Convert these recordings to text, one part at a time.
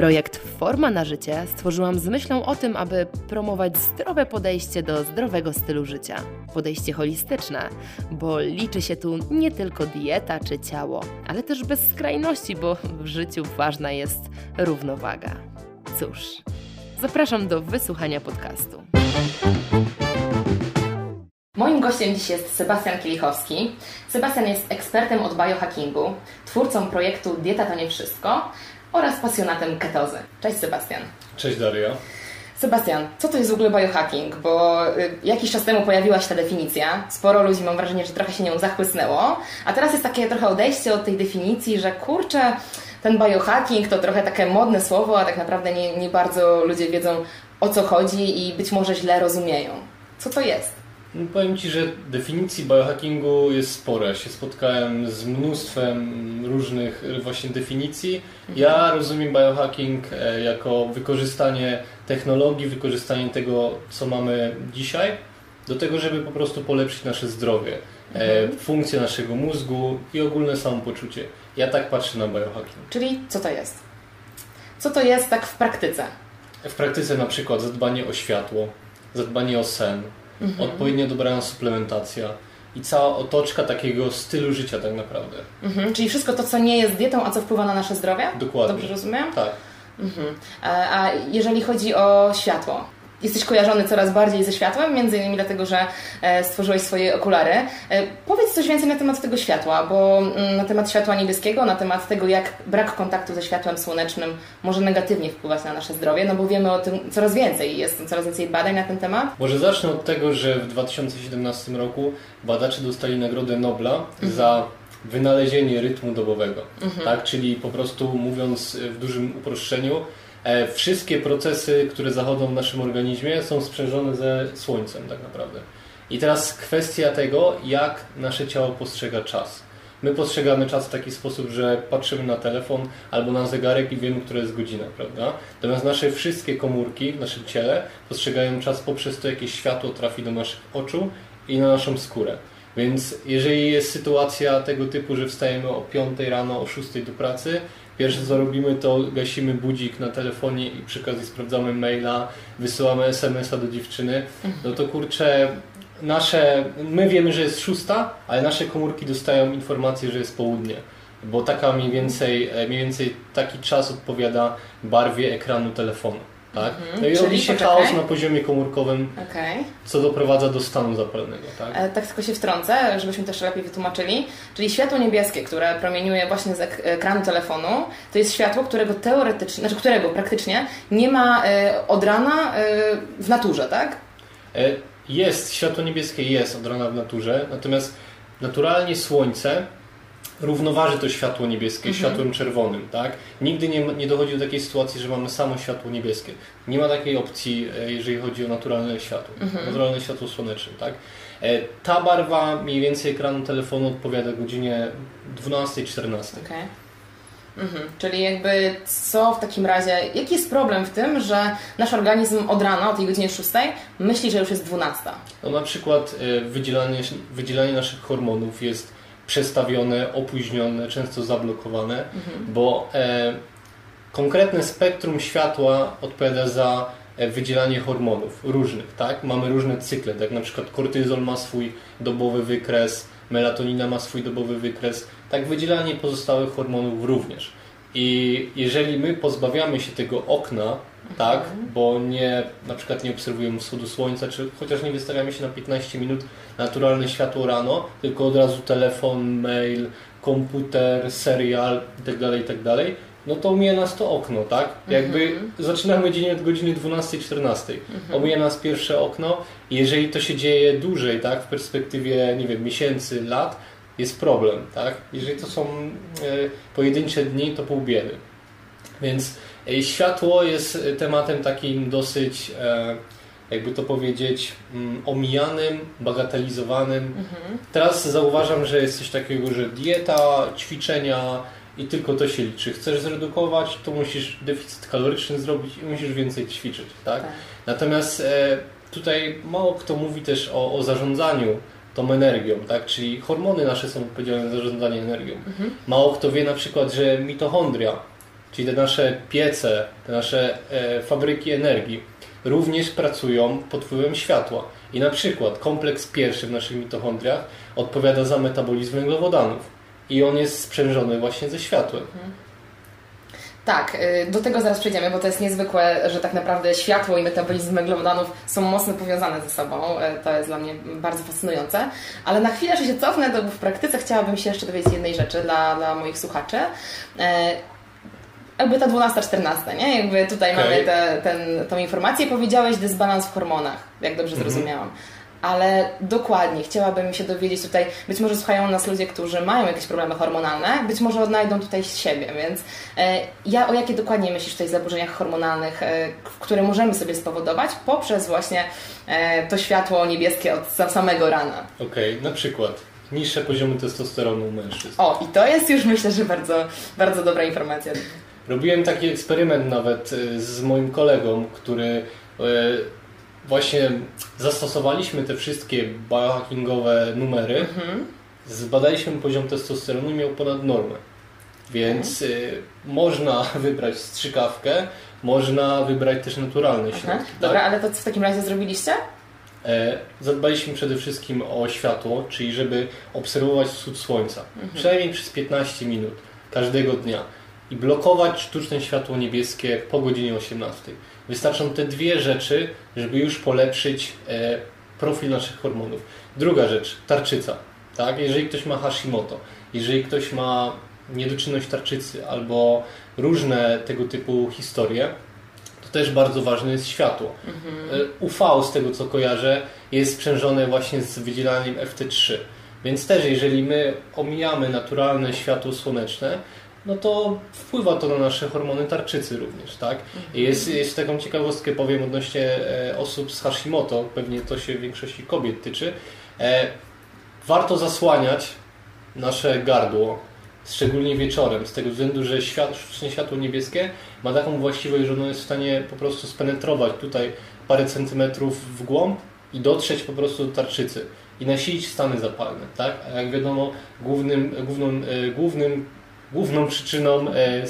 Projekt Forma na życie stworzyłam z myślą o tym, aby promować zdrowe podejście do zdrowego stylu życia. Podejście holistyczne, bo liczy się tu nie tylko dieta czy ciało, ale też bez skrajności, bo w życiu ważna jest równowaga. Cóż, zapraszam do wysłuchania podcastu. Moim gościem dziś jest Sebastian Kielichowski. Sebastian jest ekspertem od biohackingu, twórcą projektu Dieta to nie wszystko oraz pasjonatem ketozy. Cześć Sebastian. Cześć Daria. Sebastian, co to jest w ogóle biohacking? Bo y, jakiś czas temu pojawiła się ta definicja. Sporo ludzi mam wrażenie, że trochę się nią zachłysnęło. A teraz jest takie trochę odejście od tej definicji, że kurczę, ten biohacking to trochę takie modne słowo, a tak naprawdę nie, nie bardzo ludzie wiedzą o co chodzi i być może źle rozumieją. Co to jest? No, powiem Ci, że definicji biohackingu jest sporo. Ja się spotkałem z mnóstwem różnych właśnie definicji. Ja rozumiem biohacking e, jako wykorzystanie technologii, wykorzystanie tego, co mamy dzisiaj, do tego, żeby po prostu polepszyć nasze zdrowie, e, mhm. funkcję naszego mózgu i ogólne samopoczucie. Ja tak patrzę na biohacking. Czyli co to jest? Co to jest tak w praktyce? W praktyce na przykład zadbanie o światło, zadbanie o sen, mhm. odpowiednio dobrana suplementacja i cała otoczka takiego stylu życia tak naprawdę. Mhm. Czyli wszystko to, co nie jest dietą, a co wpływa na nasze zdrowie? Dokładnie. Dobrze rozumiem? Tak. Mhm. A jeżeli chodzi o światło, jesteś kojarzony coraz bardziej ze światłem, między innymi dlatego, że e, stworzyłeś swoje okulary. E, powiedz coś więcej na temat tego światła, bo mm, na temat światła niebieskiego, na temat tego, jak brak kontaktu ze światłem słonecznym może negatywnie wpływać na nasze zdrowie, no bo wiemy o tym coraz więcej, jest coraz więcej badań na ten temat. Może zacznę od tego, że w 2017 roku badacze dostali Nagrodę Nobla mhm. za wynalezienie rytmu dobowego, mhm. tak? czyli po prostu mówiąc w dużym uproszczeniu, wszystkie procesy, które zachodzą w naszym organizmie są sprzężone ze Słońcem tak naprawdę. I teraz kwestia tego, jak nasze ciało postrzega czas. My postrzegamy czas w taki sposób, że patrzymy na telefon albo na zegarek i wiemy, która jest godzina, prawda? Natomiast nasze wszystkie komórki w naszym ciele postrzegają czas poprzez to, jakie światło trafi do naszych oczu i na naszą skórę. Więc jeżeli jest sytuacja tego typu, że wstajemy o 5 rano, o 6 do pracy, Pierwsze co robimy to gasimy budzik na telefonie i przy okazji sprawdzamy maila, wysyłamy SMS-a do dziewczyny. No to kurczę, nasze, my wiemy, że jest szósta, ale nasze komórki dostają informację, że jest południe. Bo taka mniej więcej, e, mniej więcej taki czas odpowiada barwie ekranu telefonu. Tak? Mhm, no i robi się poczekaj. chaos na poziomie komórkowym, okay. co doprowadza do stanu zapalnego. Tak? E, tak tylko się wtrącę, żebyśmy też lepiej wytłumaczyli. Czyli światło niebieskie, które promieniuje właśnie z ekranu telefonu, to jest światło, którego teoretycznie, znaczy którego praktycznie nie ma e, od rana e, w naturze, tak? E, jest, światło niebieskie jest od rana w naturze, natomiast naturalnie słońce równoważy to światło niebieskie mhm. światłem czerwonym, tak? Nigdy nie, nie dochodzi do takiej sytuacji, że mamy samo światło niebieskie. Nie ma takiej opcji, e, jeżeli chodzi o naturalne światło, mhm. naturalne światło słoneczne, tak? E, ta barwa mniej więcej ekranu telefonu odpowiada godzinie 12-14. Okay. Mhm. Czyli jakby co w takim razie, jaki jest problem w tym, że nasz organizm od rana, o tej godzinie 6 myśli, że już jest 12? No na przykład e, wydzielanie, wydzielanie naszych hormonów jest przestawione, opóźnione, często zablokowane, mhm. bo e, konkretne spektrum światła odpowiada za e, wydzielanie hormonów różnych, tak? Mamy różne cykle, tak na przykład kortyzol ma swój dobowy wykres, melatonina ma swój dobowy wykres, tak wydzielanie pozostałych hormonów również. I jeżeli my pozbawiamy się tego okna, tak, bo nie, na przykład nie obserwujemy wschodu słońca, czy chociaż nie wystawiamy się na 15 minut naturalne światło rano, tylko od razu telefon, mail, komputer, serial itd., tak itd., tak no to omija nas to okno, tak? Jakby mhm. zaczynamy dzień od godziny 12-14. Mhm. Omija nas pierwsze okno i jeżeli to się dzieje dłużej, tak? W perspektywie, nie wiem, miesięcy, lat, jest problem, tak? Jeżeli to są e, pojedyncze dni, to pół biedy. Więc światło jest tematem takim dosyć, e, jakby to powiedzieć, mm, omijanym, bagatelizowanym. Mhm. Teraz zauważam, że jest coś takiego, że dieta, ćwiczenia i tylko to się liczy. Chcesz zredukować, to musisz deficyt kaloryczny zrobić i musisz więcej ćwiczyć, tak? tak. Natomiast e, tutaj mało kto mówi też o, o zarządzaniu tą energią, tak? Czyli hormony nasze są odpowiedzialne za zarządzanie energią. Mhm. Mało kto wie na przykład, że mitochondria, czyli te nasze piece, te nasze e, fabryki energii, również pracują pod wpływem światła. I na przykład kompleks pierwszy w naszych mitochondriach odpowiada za metabolizm węglowodanów. I on jest sprzężony właśnie ze światłem. Mhm. Tak, y, do tego zaraz przejdziemy, bo to jest niezwykłe, że tak naprawdę światło i metabolizm węglowodanów są mocno powiązane ze sobą. Y, to jest dla mnie bardzo fascynujące. Ale na chwilę, że się cofnę, to w praktyce chciałabym się jeszcze dowiedzieć jednej rzeczy dla, dla moich słuchaczy. Jakby ta 12-14, nie? Jakby tutaj okay. mamy te, ten, tą informację. Powiedziałeś dysbalans w hormonach, jak dobrze mhm. zrozumiałam ale dokładnie chciałabym się dowiedzieć tutaj, być może słuchają nas ludzie, którzy mają jakieś problemy hormonalne, być może odnajdą tutaj siebie, więc e, ja o jakie dokładnie myślisz tutaj zaburzeniach hormonalnych, e, które możemy sobie spowodować poprzez właśnie e, to światło niebieskie od samego rana. Okej, okay, na przykład niższe poziomy testosteronu u mężczyzn. O, i to jest już myślę, że bardzo, bardzo dobra informacja. Robiłem taki eksperyment nawet z moim kolegą, który właśnie zastosowaliśmy te wszystkie biohackingowe numery, mhm. zbadaliśmy poziom testosteronu i miał ponad normę. Więc y, można wybrać strzykawkę, można wybrać też naturalny środki. Tak? Dobra, ale to co w takim razie zrobiliście? E, zadbaliśmy przede wszystkim o światło, czyli żeby obserwować wschód słońca. Mhm. Przynajmniej przez 15 minut każdego dnia i blokować sztuczne światło niebieskie po godzinie 18. Wystarczą te dwie rzeczy, żeby już polepszyć e, profil naszych hormonów. Druga rzecz, tarczyca. Tak? Jeżeli ktoś ma Hashimoto, jeżeli ktoś ma niedoczynność tarczycy albo różne tego typu historie, to też bardzo ważne jest światło. Mhm. E, UV, z tego co kojarzę, jest sprzężone właśnie z wydzielaniem FT3. Więc też, jeżeli my omijamy naturalne światło słoneczne, no to wpływa to na nasze hormony tarczycy również, tak? I jest, jest taką ciekawostkę powiem odnośnie e, osób z Hashimoto, pewnie to się w większości kobiet tyczy. E, warto zasłaniać nasze gardło, szczególnie wieczorem, z tego względu, że świat, sztuczne światło niebieskie ma taką właściwość, że ono jest w stanie po prostu spenetrować tutaj parę centymetrów w głąb i dotrzeć po prostu do tarczycy i nasilić stany zapalne, tak? A jak wiadomo, głównym, główną, e, głównym główną przyczyną e, e,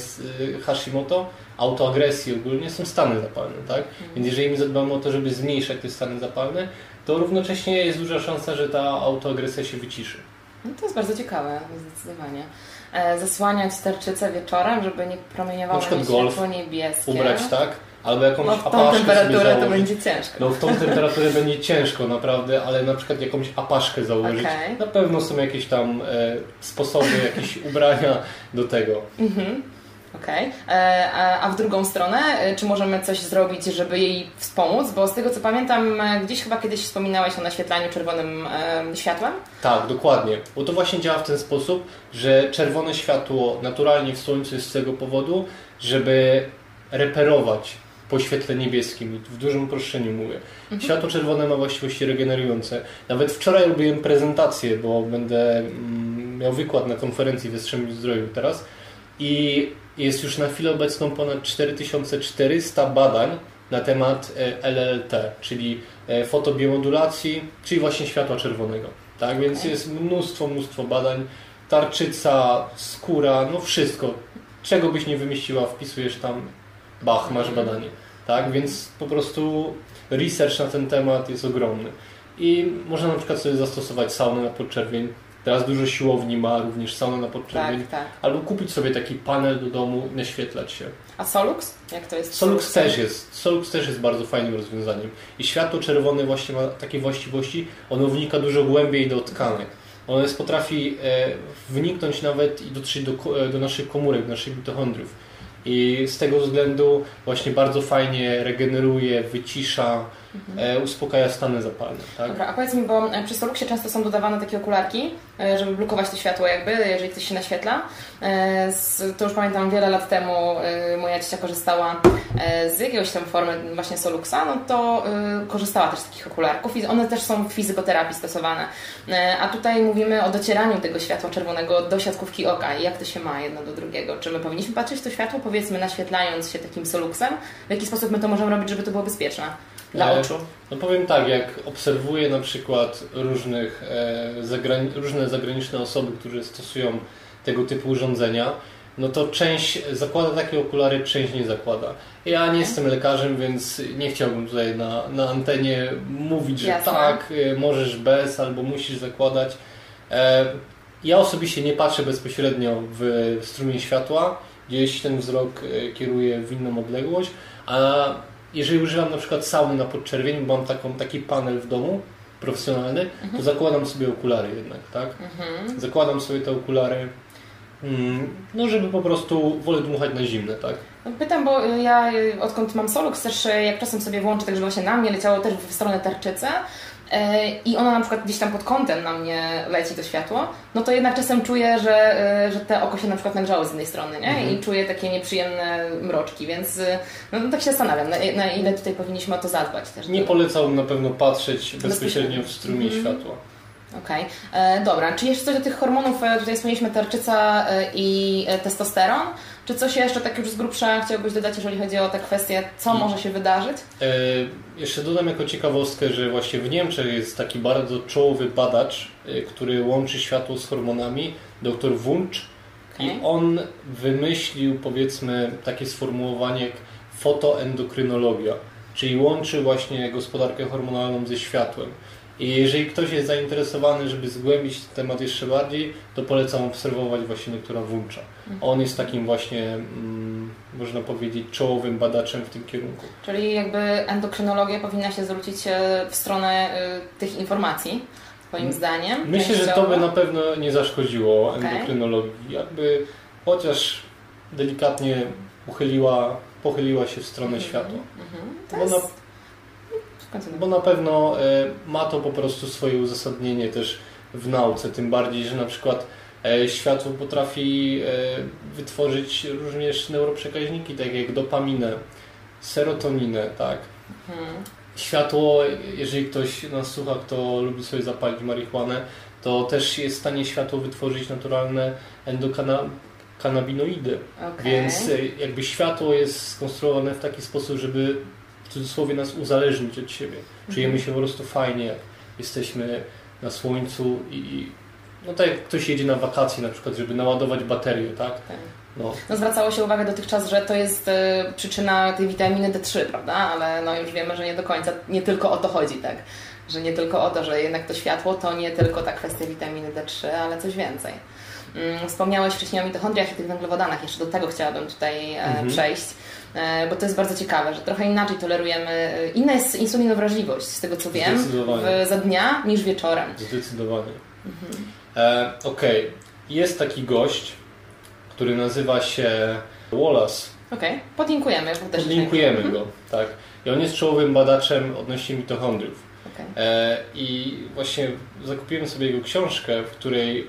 Hashimoto, autoagresji ogólnie są stany zapalne, tak? Mhm. Więc jeżeli my zadbamy o to, żeby zmniejszać te stany zapalne, to równocześnie jest duża szansa, że ta autoagresja się wyciszy. No to jest bardzo ciekawe, zdecydowanie. E, zasłaniać tarczycę wieczorem, żeby nie promieniowało światło niebieskie. Ubrać tak, albo jakąś no, w tą temperaturę to będzie ciężko. No w tą temperaturę będzie ciężko naprawdę, ale na przykład jakąś apaszkę założyć. Okay. Na pewno są jakieś tam e, sposoby, jakieś ubrania do tego. Mhm. Okej. Okay. E, a w drugą stronę, e, czy możemy coś zrobić, żeby jej wspomóc? Bo z tego co pamiętam, e, gdzieś chyba kiedyś wspominałeś o naświetlaniu czerwonym światłem? Tak, dokładnie. Bo to właśnie działa w ten sposób, że czerwone światło naturalnie w słońcu jest z tego powodu, żeby reperować po świetle niebieskim, w dużym uproszczeniu mówię. Mhm. Światło czerwone ma właściwości regenerujące. Nawet wczoraj robiłem prezentację, bo będę mm, miał wykład na konferencji w Jastrzębiu Zdroju teraz i jest już na chwilę obecną ponad 4400 badań na temat e, LLT, czyli e, fotobiomodulacji, czyli właśnie światła czerwonego. Tak, więc okay. jest mnóstwo, mnóstwo badań. Tarczyca, skóra, no wszystko. Czego byś nie wymyśliła, wpisujesz tam bach, masz badanie. Tak, więc po prostu research na ten temat jest ogromny. I można na przykład sobie zastosować saunę na podczerwień. Teraz dużo siłowni ma również saunę na podczerwień. Tak, tak. Albo kupić sobie taki panel do domu i naświetlać się. A Solux? Jak to jest? Solux też jest. Solux też jest bardzo fajnym rozwiązaniem. I światło czerwone właśnie ma takie właściwości, ono wnika dużo głębiej do tkanek. Ono jest, potrafi e, wniknąć nawet i dotrzeć do, e, do naszych komórek, do naszych mitochondriów i z tego względu właśnie bardzo fajnie regeneruje, wycisza mhm. uspokaja stany zapalne. Tak? Dobra, a powiedz mi, bo przy Soluxie często są dodawane takie okularki, żeby blokować to światło jakby, jeżeli ktoś się naświetla. To już pamiętam wiele lat temu moja ciocia korzystała z jakiejś tam formy właśnie Soluxa, no to korzystała też z takich okularków i one też są w fizykoterapii stosowane. A tutaj mówimy o docieraniu tego światła czerwonego do siatkówki oka i jak to się ma jedno do drugiego. Czy my powinniśmy patrzeć w to światło, powiedzmy, naświetlając się takim soluxem? W jaki sposób my to możemy robić, żeby to było bezpieczne dla oczu? No powiem tak, jak obserwuję na przykład różnych, e, zagrani różne zagraniczne osoby, które stosują tego typu urządzenia, no to część zakłada takie okulary, część nie zakłada. Ja nie jestem lekarzem, więc nie chciałbym tutaj na, na antenie mówić, że Jasne. tak, e, możesz bez albo musisz zakładać. E, ja osobiście nie patrzę bezpośrednio w strumień światła, gdzieś ten wzrok e, kieruję w inną odległość, a jeżeli używam na przykład sauny na podczerwieni, bo mam taką, taki panel w domu profesjonalny, mhm. to zakładam sobie okulary jednak, tak? Mhm. Zakładam sobie te okulary, mm, no żeby po prostu wolę dmuchać na zimne, tak? Pytam, bo ja odkąd mam Solux też jak czasem sobie włączę tak, żeby właśnie na mnie leciało też w stronę tarczycy, i ona na przykład gdzieś tam pod kątem na mnie leci to światło, no to jednak czasem czuję, że, e, że te oko się na przykład nagrzało z jednej strony, nie? Mhm. I czuję takie nieprzyjemne mroczki, więc e, no, no tak się zastanawiam, na, na, ile tutaj powinniśmy o to zadbać też. Nie polecałbym na pewno patrzeć bezpośrednio w strumień mhm. światła. Okej, okay. dobra. Czy jeszcze coś do tych hormonów? Tutaj wspomnieliśmy tarczyca i testosteron. Czy coś jeszcze tak już z grubsza chciałbyś dodać, jeżeli chodzi o te kwestie, co może się wydarzyć? E, jeszcze dodam jako ciekawostkę, że właśnie w Niemczech jest taki bardzo czołowy badacz, e, który łączy światło z hormonami, dr Wunsch. Okay. I on wymyślił, powiedzmy, takie sformułowanie jak fotoendokrynologia, czyli łączy właśnie gospodarkę hormonalną ze światłem. I jeżeli ktoś jest zainteresowany, żeby zgłębić ten temat jeszcze bardziej, to polecam obserwować właśnie doktora Wuncha. Mhm. On jest takim właśnie, mm, można powiedzieć, czołowym badaczem w tym kierunku. Czyli jakby endokrynologia powinna się zwrócić w stronę y, tych informacji, Twoim zdaniem? Myślę, że to by na pewno nie zaszkodziło okay. endokrynologii. Jakby chociaż delikatnie uchyliła, pochyliła się w stronę mm -hmm. światła. Mm -hmm. Bo bo na pewno e, ma to po prostu swoje uzasadnienie też w nauce, tym bardziej, że na przykład e, światło potrafi e, wytworzyć również neuroprzekaźniki, tak jak dopaminę, serotoninę, tak. Mhm. Światło, jeżeli ktoś nas słucha, kto lubi sobie zapalić marihuanę, to też jest w stanie światło wytworzyć naturalne endokannabinoidy. Okay. Więc jakby światło jest skonstruowane w taki sposób, żeby w cudzysłowie nas uzależnić od siebie. Czujemy się po prostu fajnie, jak jesteśmy na słońcu i no tak jak ktoś jedzie na wakacje na przykład, żeby naładować baterię, tak? tak. No. no. zwracało się uwagę dotychczas, że to jest y, przyczyna tej witaminy D3, prawda? Ale no już wiemy, że nie do końca, nie tylko o to chodzi, tak? Że nie tylko o to, że jednak to światło to nie tylko ta kwestia witaminy D3, ale coś więcej. Mm, wspomniałeś wcześniej o mitochondriach i tych węglowodanach, jeszcze do tego chciałabym tutaj e, mhm. przejść. E, bo to jest bardzo ciekawe, że trochę inaczej tolerujemy. E, inna jest insulinowrażliwość, z tego co wiem, w, za dnia niż wieczorem. Zdecydowanie. Mhm. E, Okej, okay. jest taki gość, który nazywa się Wallace. Okej, okay. podlinkujemy. Podlinkujemy go, tak. I on jest czołowym badaczem odnośnie mitochondriów. Okay. E, I właśnie zakupiłem sobie jego książkę, w której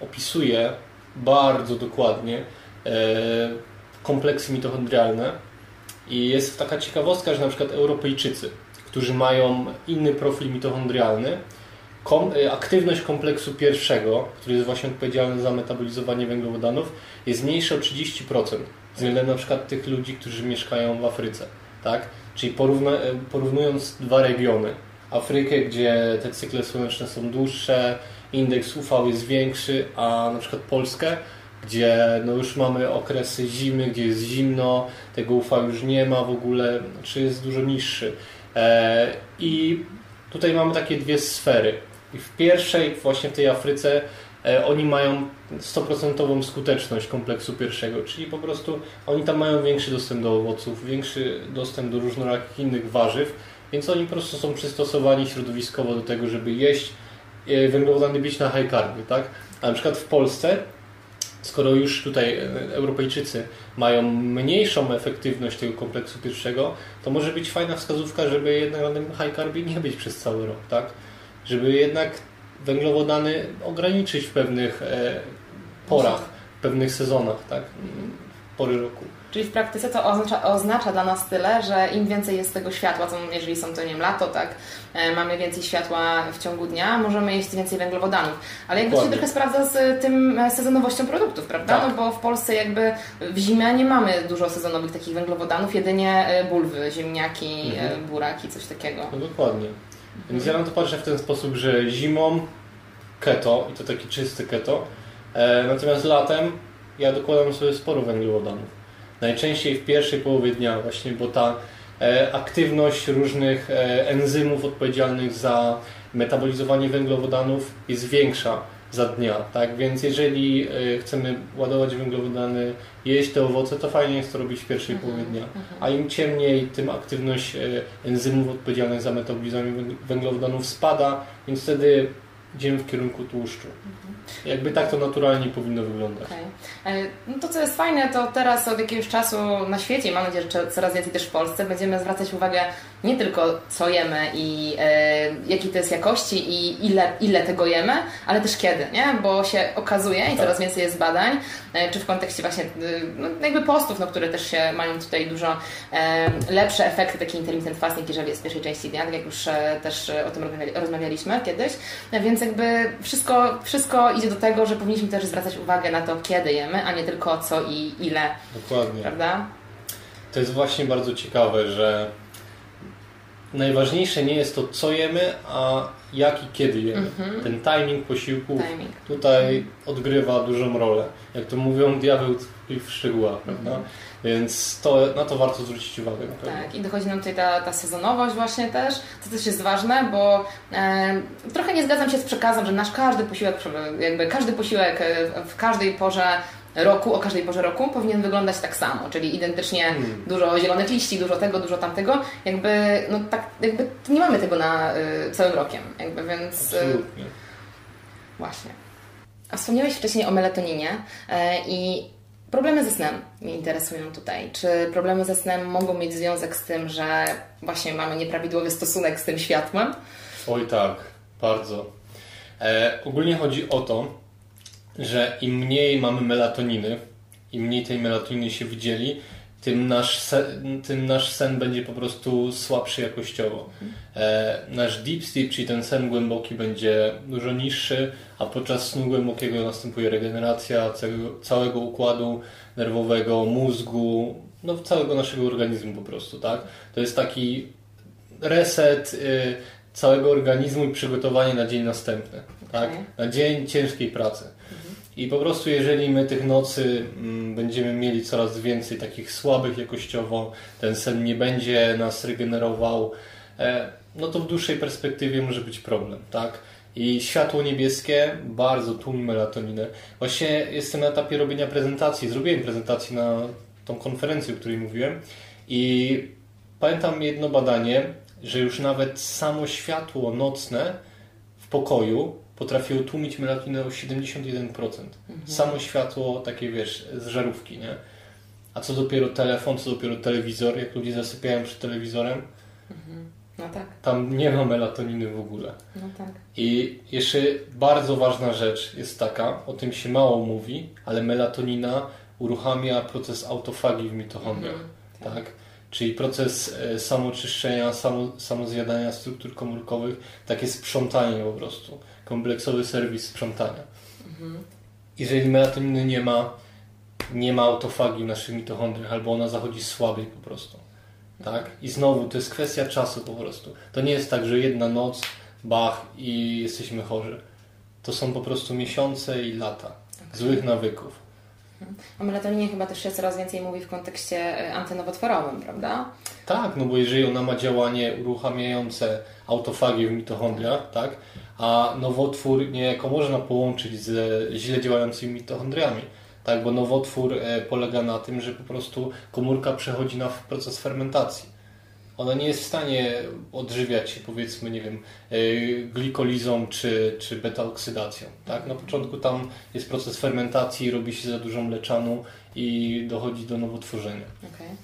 opisuje bardzo dokładnie e, kompleksy mitochondrialne i jest taka ciekawostka, że na przykład Europejczycy, którzy mają inny profil mitochondrialny, kom, y, aktywność kompleksu pierwszego, który jest właśnie odpowiedzialny za metabolizowanie węglowodanów, jest mniejsza o 30% względem na przykład tych ludzi, którzy mieszkają w Afryce. Tak? Czyli porówna, y, porównując dwa regiony, Afrykę, gdzie te cykle słoneczne są dłuższe, indeks UV jest większy, a na przykład Polskę, gdzie no już mamy okresy zimy, gdzie jest zimno, tego UV już nie ma w ogóle, czy jest dużo niższy. E, I tutaj mamy takie dwie sfery. I w pierwszej, właśnie w tej Afryce, e, oni mają 100% skuteczność kompleksu pierwszego, czyli po prostu oni tam mają większy dostęp do owoców, większy dostęp do różnorakich innych warzyw, więc oni po prostu są przystosowani środowiskowo do tego, żeby jeść e, węglowodany bić na high carbie, tak? A na przykład w Polsce skoro już tutaj Europejczycy mają mniejszą efektywność tego kompleksu pierwszego, to może być fajna wskazówka, żeby jednak na tym high carbie nie być przez cały rok, tak? Żeby jednak węglowodany ograniczyć w pewnych e, porach, w pewnych sezonach, tak? Pory roku. Czyli w praktyce to oznacza, oznacza, dla nas tyle, że im więcej jest tego światła, co jeżeli są to nie wiem, lato, tak, e, mamy więcej światła w ciągu dnia, możemy jeść więcej węglowodanów. Ale jakby się trochę sprawdza z tym e, sezonowością produktów, prawda? Tak. No bo w Polsce jakby w zimę nie mamy dużo sezonowych takich węglowodanów, jedynie e, bulwy, ziemniaki, mhm. buraki, coś takiego. No dokładnie. Więc ja na to patrzę w ten sposób, że zimą keto i to taki czysty keto, e, natomiast latem ja dokładam sobie sporo węglowodanów. Najczęściej w pierwszej połowie dnia właśnie, bo ta e, aktywność różnych e, enzymów odpowiedzialnych za metabolizowanie węglowodanów jest większa za dnia, tak? Więc jeżeli e, chcemy ładować węglowodany, jeść te owoce, to fajnie jest to robić w pierwszej mhm, połowie dnia. Mhm. A im ciemniej, tym aktywność enzymów odpowiedzialnych za metabolizowanie węglowodanów spada, więc wtedy idziemy w kierunku tłuszczu. Jakby tak to naturalnie powinno wyglądać. Okay. No to co jest fajne, to teraz od jakiegoś czasu na świecie, mam nadzieję, że coraz więcej też w Polsce, będziemy zwracać uwagę nie tylko co jemy i e, jakiej to jest jakości i ile, ile tego jemy, ale też kiedy, nie? Bo się okazuje i tak. coraz więcej jest badań, e, czy w kontekście właśnie e, no, jakby postów, no, które też się mają tutaj dużo lepsze efekty, taki intermittent fasting, jeżeli jest w pierwszej części dnia, tak jak już też o tym rozmawialiśmy kiedyś, więc jakby wszystko, wszystko idzie do tego, że powinniśmy też zwracać uwagę na to, kiedy jemy, a nie tylko co i ile. Dokładnie. Prawda? To jest właśnie bardzo ciekawe, że najważniejsze nie jest to, co jemy, a jak i kiedy jemy. -hmm. Ten timing posiłków timing. tutaj odgrywa dużą rolę. Jak to mówią, diabeł w szczegółach, prawda? Mm -hmm. Więc to, na to warto zwrócić uwagę. Tak, i dochodzi nam tutaj ta, ta sezonowość właśnie też, to też jest ważne, bo e, trochę nie zgadzam się z przekazem, że nasz każdy posiłek, jakby każdy posiłek e, w każdej porze roku, o każdej porze roku powinien wyglądać tak samo, czyli identycznie hmm. dużo zielonych liści, dużo tego, dużo tamtego, jakby, no tak, jakby nie mamy tego na y, całym rokiem, jakby, więc... Y, właśnie. A wspomniałeś wcześniej o melatoninie y, i problemy ze snem mnie interesują tutaj. Czy problemy ze snem mogą mieć związek z tym, że właśnie mamy nieprawidłowy stosunek z tym światłem? Oj tak, bardzo. E, ogólnie chodzi o to, że im mniej mamy melatoniny, im mniej tej melatoniny się wydzieli, tym nasz, sen, tym nasz sen będzie po prostu słabszy jakościowo. E, nasz deep sleep, czyli ten sen głęboki, będzie dużo niższy, a podczas snu głębokiego następuje regeneracja całego, całego układu nerwowego, mózgu, no całego naszego organizmu po prostu, tak? To jest taki reset y, całego organizmu i przygotowanie na dzień następny, tak? Na dzień ciężkiej pracy. I po prostu jeżeli my tych nocy mm, będziemy mieli coraz więcej takich słabych jakościowo, ten sen nie będzie nas regenerował, e, no to w dłuższej perspektywie może być problem, tak? I światło niebieskie bardzo tłumi melatoninę. Właśnie jestem na etapie robienia prezentacji. Zrobiłem prezentację na tą konferencję, o której mówiłem i pamiętam jedno badanie, że już nawet samo światło nocne w pokoju potrafiło tłumić melatoninę o 71%. Mhm. Samo światło takie, wiesz, z żarówki, nie? A co dopiero telefon, co dopiero telewizor, jak ludzie zasypiają przed telewizorem, mhm. no tak. tam nie ma melatoniny w ogóle. No tak. I jeszcze bardzo ważna rzecz jest taka, o tym się mało mówi, ale melatonina uruchamia proces autofagii w mitochondriach. Mhm. tak? tak? Czyli proces e, samoczyszczenia, samo, samozjadania struktur komórkowych, takie sprzątanie po prostu kompleksowy serwis sprzątania. Mhm. Jeżeli melatoniny nie ma, nie ma autofagii w naszych mitochondriach, albo ona zachodzi słabiej po prostu. Tak? I znowu, to jest kwestia czasu po prostu. To nie jest tak, że jedna noc, bach i jesteśmy chorzy. To są po prostu miesiące i lata okay. złych nawyków. O melatoninie chyba też się coraz więcej mówi w kontekście e, antynowotworowym, prawda? Tak, no bo jeżeli ona ma działanie uruchamiające autofagię w mitochondriach, tak, a nowotwór niejako można połączyć ze źle działającymi mitochondriami. Tak, bo nowotwór e, polega na tym, że po prostu komórka przechodzi na proces fermentacji. ona nie jest w stanie odżywiać się powiedzmy, nie wiem, y, glikolizą czy, czy beta-oksydacją. Tak? Na początku tam jest proces fermentacji, robi się za dużą mleczaną i dochodzi do nowotworzenia. Okay.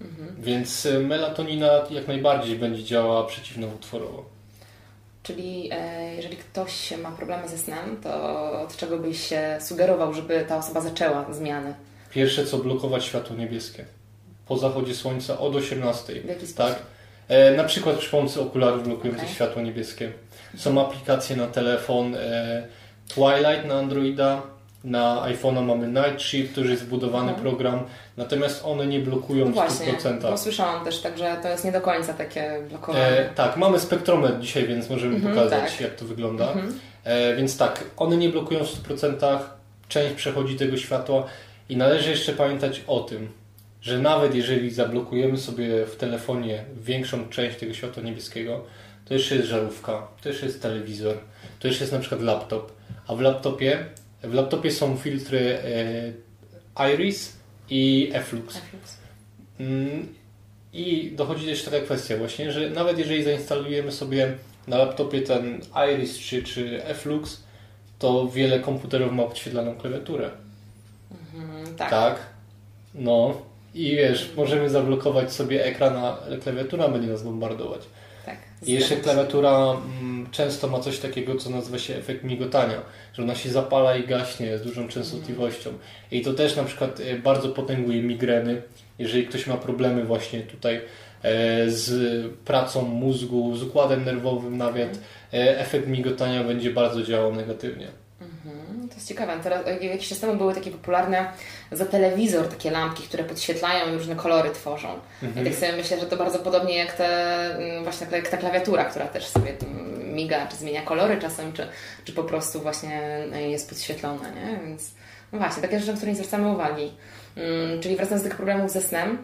Mhm. Więc y, melatonina jak najbardziej będzie działała przeciwnowotworowo. Czyli e, jeżeli ktoś ma problemy ze snem, to od czego byś się sugerował, żeby ta osoba zaczęła zmiany? Pierwsze co blokować światło niebieskie. Po zachodzie słońca od 18. W jaki sposób? Tak. E, na przykład przy pomocy okularów blokujących okay. światło niebieskie. Są aplikacje na telefon e, Twilight na Androida, na iPhone'a mamy Night Shift, który jest wbudowany mhm. program, natomiast one nie blokują no właśnie, 100%. Bo słyszałam też tak, że to jest nie do końca takie blokowanie. E, tak, mamy spektrometr dzisiaj, więc możemy mhm, pokazać tak. jak to wygląda. Mhm. E, więc tak, one nie blokują w 100%, część przechodzi tego światła i należy jeszcze pamiętać o tym, że nawet jeżeli zablokujemy sobie w telefonie większą część tego światła niebieskiego, to jeszcze jest żarówka, to jeszcze jest telewizor, to jeszcze jest na przykład laptop, a w laptopie w laptopie są filtry e, Iris i Efflux. Mm, I dochodzi jeszcze taka kwestia właśnie, że nawet jeżeli zainstalujemy sobie na laptopie ten Iris czy, czy Efflux, to wiele komputerów ma podświetlaną klawiaturę. Mhm, tak. tak. No. I wiesz, możemy zablokować sobie ekran, a klawiatura będzie nas bombardować. I jeszcze klawiatura mm, często ma coś takiego, co nazywa się efekt migotania, że ona się zapala i gaśnie z dużą częstotliwością. I to też na przykład e, bardzo potęguje migreny, jeżeli ktoś ma problemy właśnie tutaj e, z pracą mózgu, z układem nerwowym nawet, e, efekt migotania będzie bardzo działał negatywnie. Mhm, to jest ciekawe. Teraz, jakiś czas temu były takie popularne za telewizor takie lampki, które podświetlają i różne kolory tworzą. Mhm. I tak sobie myślę, że to bardzo podobnie jak te, mm, właśnie jak ta klawiatura, która też sobie miga, czy zmienia kolory czasem, czy, czy po prostu właśnie jest podświetlona, nie? Więc no właśnie, takie rzeczy, na które nie zwracamy uwagi. Mm, czyli wracając do tych problemów ze snem,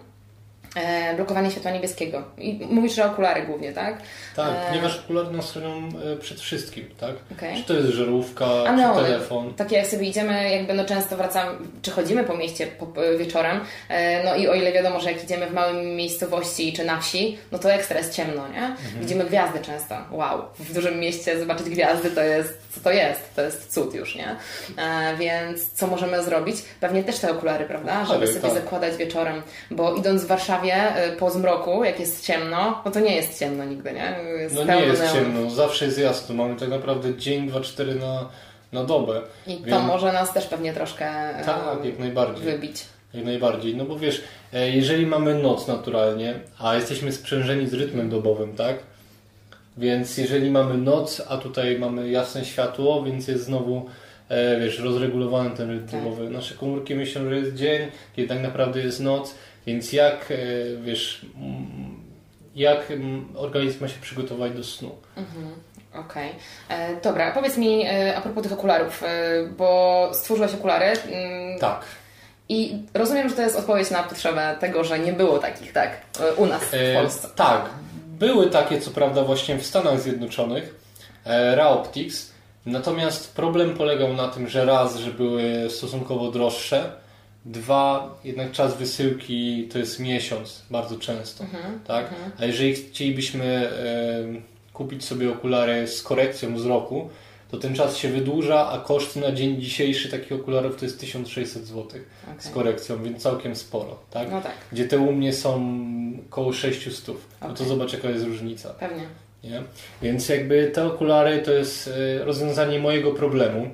E, blokowanie światła niebieskiego. I mówisz, że okulary głównie, tak? Tak, e... ponieważ okulary nas chronią e, przed wszystkim, tak? Okay. Czy to jest żarówka, A no, czy telefon. Tak jak sobie idziemy, jakby no często wracamy, czy chodzimy po mieście po, wieczorem, e, no i o ile wiadomo, że jak idziemy w małej miejscowości czy na wsi, no to ekstra jest ciemno, nie? Mhm. Widzimy gwiazdy często. Wow, w dużym mieście zobaczyć gwiazdy to jest, co to jest? To jest cud już, nie? E, więc co możemy zrobić? Pewnie też te okulary, prawda? Żeby sobie tak. zakładać wieczorem, bo idąc w Warszawie Y, po zmroku, jak jest ciemno, no to nie jest ciemno nigdy, nie? Jest no nie jest neon. ciemno, zawsze jest jasno. Mamy tak naprawdę dzień, dwa, cztery na, na dobę. I to może nas też pewnie troszkę tak, jak najbardziej. wybić. Jak najbardziej, no bo wiesz, e, jeżeli mamy noc naturalnie, a jesteśmy sprzężeni z rytmem dobowym, tak? Więc jeżeli mamy noc, a tutaj mamy jasne światło, więc jest znowu e, wiesz, rozregulowany ten rytm tak. dobowy. Nasze komórki myślą, że jest dzień, kiedy tak naprawdę jest noc więc jak, e, wiesz, jak organizm ma się przygotować do snu? Mhm. Okej. Okay. E, dobra, powiedz mi e, a propos tych okularów, bo stworzyłeś okulary. Mm, tak. I rozumiem, że to jest odpowiedź na potrzebę tego, że nie było takich, tak? U nas w Polsce. E, tak. Były takie, co prawda, właśnie w Stanach Zjednoczonych, e, Raoptics. Natomiast problem polegał na tym, że raz, że były stosunkowo droższe, Dwa, jednak czas wysyłki to jest miesiąc bardzo często, mhm, tak? Mhm. A jeżeli chcielibyśmy kupić sobie okulary z korekcją wzroku, to ten czas się wydłuża, a koszt na dzień dzisiejszy takich okularów to jest 1600 zł okay. z korekcją, więc całkiem sporo, tak? No tak. Gdzie te u mnie są około 600. Okay. No to zobacz jaka jest różnica. Pewnie. Nie? Więc jakby te okulary to jest e, rozwiązanie mojego problemu.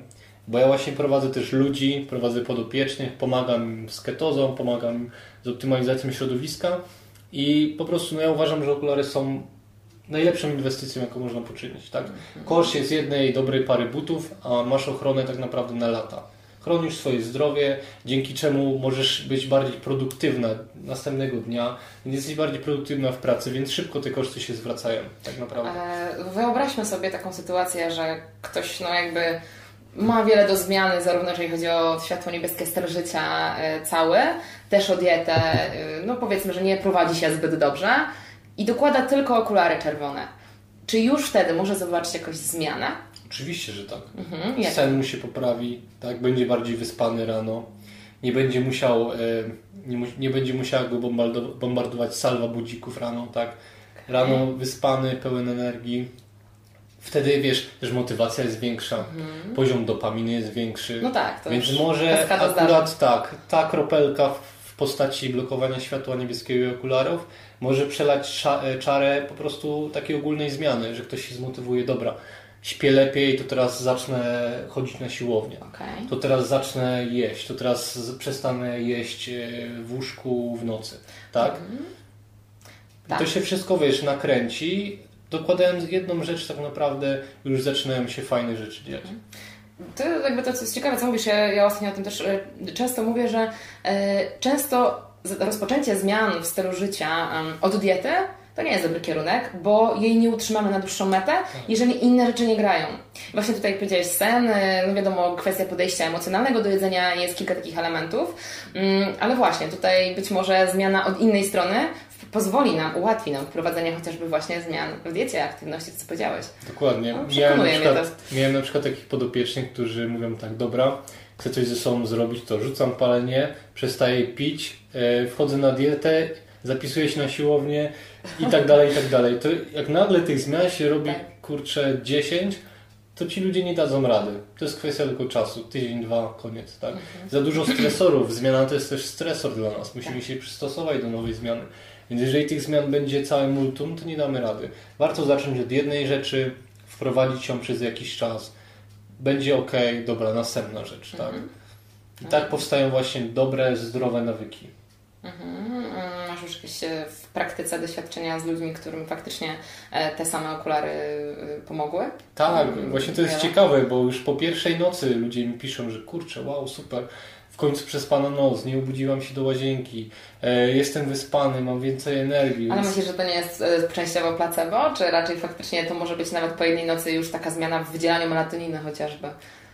Bo ja właśnie prowadzę też ludzi, prowadzę podopiecznych, pomagam z ketozą, pomagam z optymalizacją środowiska i po prostu no ja uważam, że okulary są najlepszą inwestycją, jaką można poczynić. Tak? Mhm. Koszt jest jednej dobrej pary butów, a masz ochronę tak naprawdę na lata. Chronisz swoje zdrowie, dzięki czemu możesz być bardziej produktywna następnego dnia, więc jesteś bardziej produktywna w pracy, więc szybko te koszty się zwracają, tak naprawdę. E, wyobraźmy sobie taką sytuację, że ktoś no jakby ma wiele do zmiany, zarówno jeżeli chodzi o światło niebieskie styl życia e, cały, też o dietę, e, no powiedzmy, że nie prowadzi się zbyt dobrze i dokłada tylko okulary czerwone. Czy już wtedy może zobaczyć jakąś zmianę? Oczywiście, że tak. Mhm, Sen mu się poprawi, tak? będzie bardziej wyspany rano. nie będzie musiał, e, nie, mu, nie będzie musiała go bombardować salwa budzików rano, tak? Rano wyspany, pełen energii. Wtedy wiesz, też motywacja jest większa, mhm. poziom dopaminy jest większy. No tak, to Więc może akurat tak, ta kropelka w postaci blokowania światła niebieskiego i okularów może przelać e, czarę po prostu takiej ogólnej zmiany, że ktoś się zmotywuje, dobra, śpię lepiej, to teraz zacznę chodzić na siłownię. Okay. To teraz zacznę jeść, to teraz przestanę jeść e, w łóżku w nocy. Tak? Mhm. tak. To się wszystko, wiesz, nakręci. Dokładając jedną rzecz, tak naprawdę już zaczynają się fajne rzeczy dziać. To jakby to, co jest ciekawe, co mówisz, ja, ja ostatnio o tym też e, często mówię, że e, często rozpoczęcie zmian w stylu życia od diety to nie jest dobry kierunek, bo jej nie utrzymamy na dłuższą metę, tak. jeżeli inne rzeczy nie grają. Właśnie tutaj powiedziałeś sen, y, no wiadomo, kwestia podejścia emocjonalnego do jedzenia jest kilka takich elementów, mm, ale właśnie tutaj być może zmiana od innej strony pozwoli nam, ułatwi nam wprowadzenie chociażby właśnie zmian w diecie, aktywności, co powiedziałeś. Dokładnie. No, miałem, na przykład, miałem na przykład takich podopiecznych, którzy mówią tak, dobra, chcę coś ze sobą zrobić, to rzucam palenie, przestaję pić, e, wchodzę na dietę, zapisuję się na siłownię, i tak dalej, i tak dalej. To jak nagle tych zmian się robi, tak. kurczę, 10, to ci ludzie nie dadzą rady. To jest kwestia tylko czasu. Tydzień, dwa, koniec. Tak? Mhm. Za dużo stresorów. Zmiana to jest też stresor dla nas. Musimy tak. się przystosować do nowej zmiany. Więc jeżeli tych zmian będzie całe multum, to nie damy rady. Warto zacząć od jednej rzeczy, wprowadzić ją przez jakiś czas. Będzie ok, dobra, następna rzecz. Tak? Mhm. I tak powstają właśnie dobre, zdrowe nawyki. Mhm. Masz już jakieś e, w praktyce doświadczenia z ludźmi, którym faktycznie e, te same okulary e, pomogły? Tak, mhm. właśnie to jest ciekawe, bo już po pierwszej nocy ludzie mi piszą, że kurczę, wow, super, w końcu przespano noc, nie obudziłam się do łazienki, jestem wyspany, mam więcej energii. Ale więc... myślisz, że to nie jest częściowo placebo, czy raczej faktycznie to może być nawet po jednej nocy już taka zmiana w wydzielaniu melatoniny chociażby?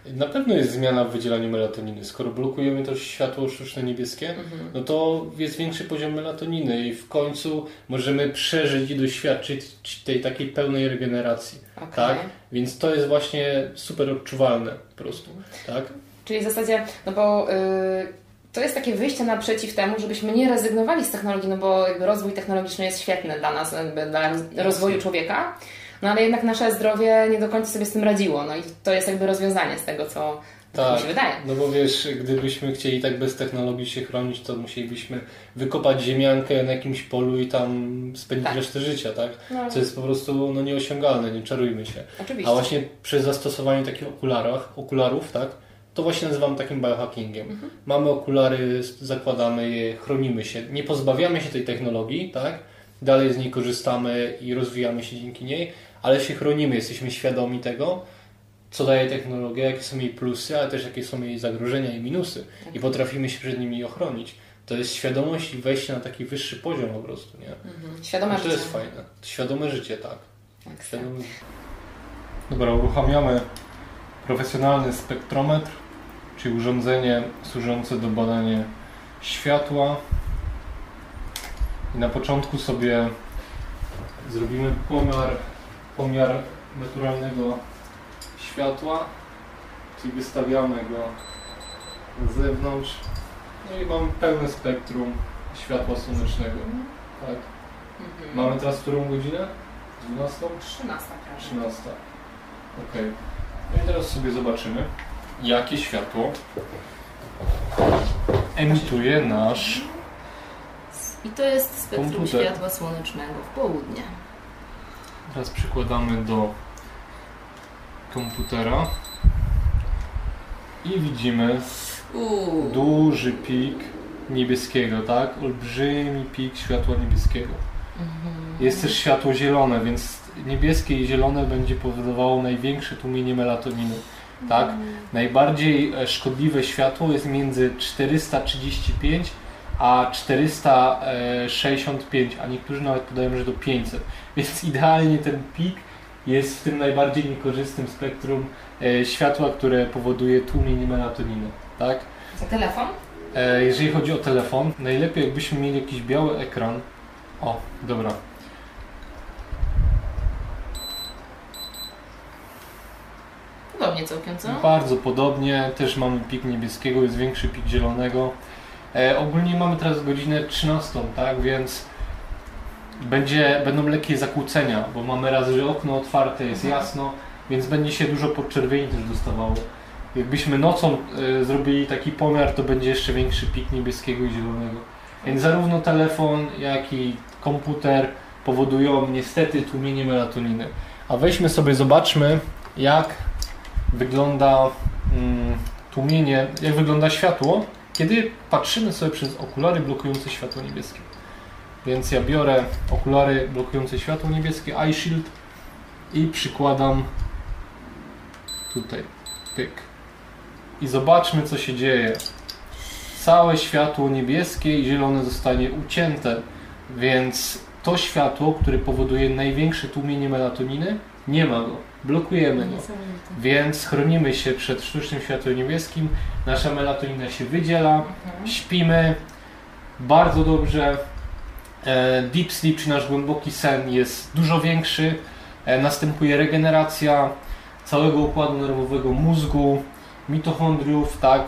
Na pewno jest zmiana w wydzielaniu melatoniny. Skoro blokujemy też światło sztuczne niebieskie, mhm. no to jest większy poziom melatoniny i w końcu możemy przeżyć i doświadczyć tej takiej pełnej regeneracji. Okay. Tak? Więc to jest właśnie super odczuwalne po prostu. Tak? Czyli w zasadzie, no bo yy, to jest takie wyjście naprzeciw temu, żebyśmy nie rezygnowali z technologii, no bo jakby rozwój technologiczny jest świetny dla nas, dla rozwoju człowieka. No ale jednak nasze zdrowie nie do końca sobie z tym radziło. No i to jest jakby rozwiązanie z tego, co tak, mi się wydaje. No bo wiesz, gdybyśmy chcieli tak bez technologii się chronić, to musielibyśmy wykopać ziemiankę na jakimś polu i tam spędzić tak. resztę życia, tak? No. Co jest po prostu no, nieosiągalne, nie czarujmy się. Oczywiście. A właśnie przy zastosowaniu takich okularach, okularów, tak? To właśnie nazywam takim biohackingiem. Mhm. Mamy okulary, zakładamy je, chronimy się, nie pozbawiamy się tej technologii, tak? Dalej z niej korzystamy i rozwijamy się dzięki niej, ale się chronimy, jesteśmy świadomi tego, co daje technologia, jakie są jej plusy, ale też jakie są jej zagrożenia i minusy i tak. potrafimy się przed nimi ochronić. To jest świadomość i wejście na taki wyższy poziom po prostu, nie? Mhm. Świadome życie. To jest fajne. Świadome życie, tak. tak Świadome... Dobra, uruchamiamy profesjonalny spektrometr, czyli urządzenie służące do badania światła. I na początku sobie zrobimy pomiar pomiar naturalnego światła, czyli wystawiamy go na zewnątrz. No i mamy pełne spektrum światła słonecznego. Tak. Mhm. Mamy teraz którą godzinę? 12? 13. 13. Ok. No i teraz sobie zobaczymy, jakie światło emituje nasz I to jest spektrum komputer. światła słonecznego w południe. Teraz przykładamy do komputera i widzimy duży pik niebieskiego, tak? Olbrzymi pik światła niebieskiego. Mhm. Jest też światło zielone, więc niebieskie i zielone będzie powodowało największe tłumienie melatoniny. Tak? Mhm. Najbardziej e, szkodliwe światło jest między 435 a 465, a niektórzy nawet podają, że do 500. Więc idealnie ten pik jest w tym najbardziej niekorzystnym spektrum e, światła, które powoduje tłumienie melatoniny. Tak? Za telefon? E, jeżeli chodzi o telefon, najlepiej jakbyśmy mieli jakiś biały ekran. O, dobra. Podobnie całkiem, co? Bardzo podobnie, też mamy pik niebieskiego, jest większy pik zielonego. E, ogólnie mamy teraz godzinę 13, tak, więc będzie, będą lekkie zakłócenia, bo mamy raz, że okno otwarte, jest Mhm. jasno, więc będzie się dużo podczerwieni też dostawało. Jakbyśmy nocą e, zrobili taki pomiar, to będzie jeszcze większy pik niebieskiego i zielonego. Więc zarówno telefon, jak i komputer powodują niestety tłumienie melatoniny. A weźmy sobie, zobaczmy, jak wygląda mm, tłumienie, jak wygląda światło, kiedy patrzymy sobie przez okulary blokujące światło niebieskie. Więc ja biorę okulary blokujące światło niebieskie, eye shield i przykładam tutaj, pyk. I zobaczmy co się dzieje. Całe światło niebieskie i zielone zostanie ucięte, więc to światło, które powoduje największe tłumienie melatoniny, nie ma go. Blokujemy go. Więc chronimy się przed sztucznym światłem niebieskim, nasza melatonina się wydziela, Mhm. śpimy bardzo dobrze. E, Deep sleep, czy nasz głęboki sen jest dużo większy. E, Następuje regeneracja całego układu nerwowego, mózgu, mitochondriów, tak.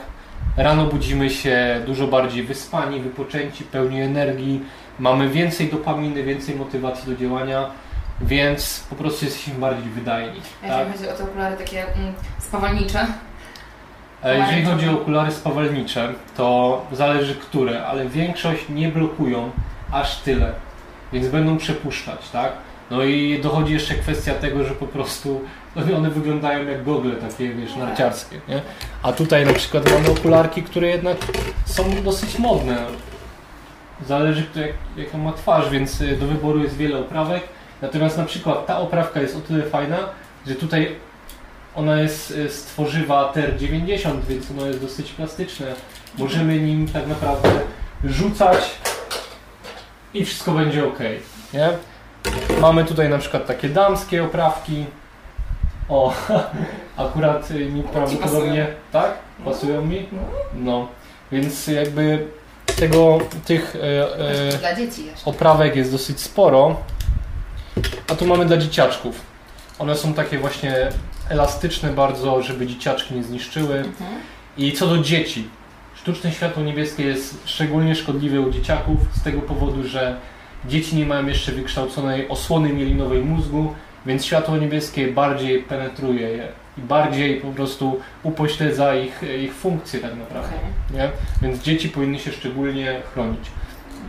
Rano budzimy się dużo bardziej wyspani, wypoczęci, pełni energii. Mamy więcej dopaminy, więcej motywacji do działania, więc po prostu jesteśmy bardziej wydajni. A Tak? jeżeli chodzi o te okulary takie mm, spawalnicze, E, Jeżeli chodzi o okulary spawalnicze, to zależy które, ale większość nie blokują aż tyle, więc będą przepuszczać, tak? No i dochodzi jeszcze kwestia tego, że po prostu no, one wyglądają jak gogle takie, wiesz, narciarskie, nie? A tutaj na przykład mamy okularki, które jednak są dosyć modne. Zależy kto jak, jaką ma twarz, więc y, do wyboru jest wiele oprawek. Natomiast na przykład ta oprawka jest o tyle fajna, że tutaj ona jest z tworzywa TR90, więc ono jest dosyć plastyczne. Możemy nim tak naprawdę rzucać i wszystko będzie ok. Nie? Mamy tutaj na przykład takie damskie oprawki. O, akurat y, mi prawdopodobnie tak? Pasują mi? No, więc jakby tego, tych e, e, oprawek jest dosyć sporo. A tu mamy dla dzieciaczków. One są takie właśnie elastyczne bardzo, żeby dzieciaczki nie zniszczyły. Mhm. I co do dzieci, sztuczne światło niebieskie jest szczególnie szkodliwe u dzieciaków z tego powodu, że dzieci nie mają jeszcze wykształconej osłony mielinowej mózgu, więc światło niebieskie bardziej penetruje je i bardziej po prostu upośledza ich, ich funkcje tak naprawdę. Okej. Nie? Więc dzieci powinny się szczególnie chronić.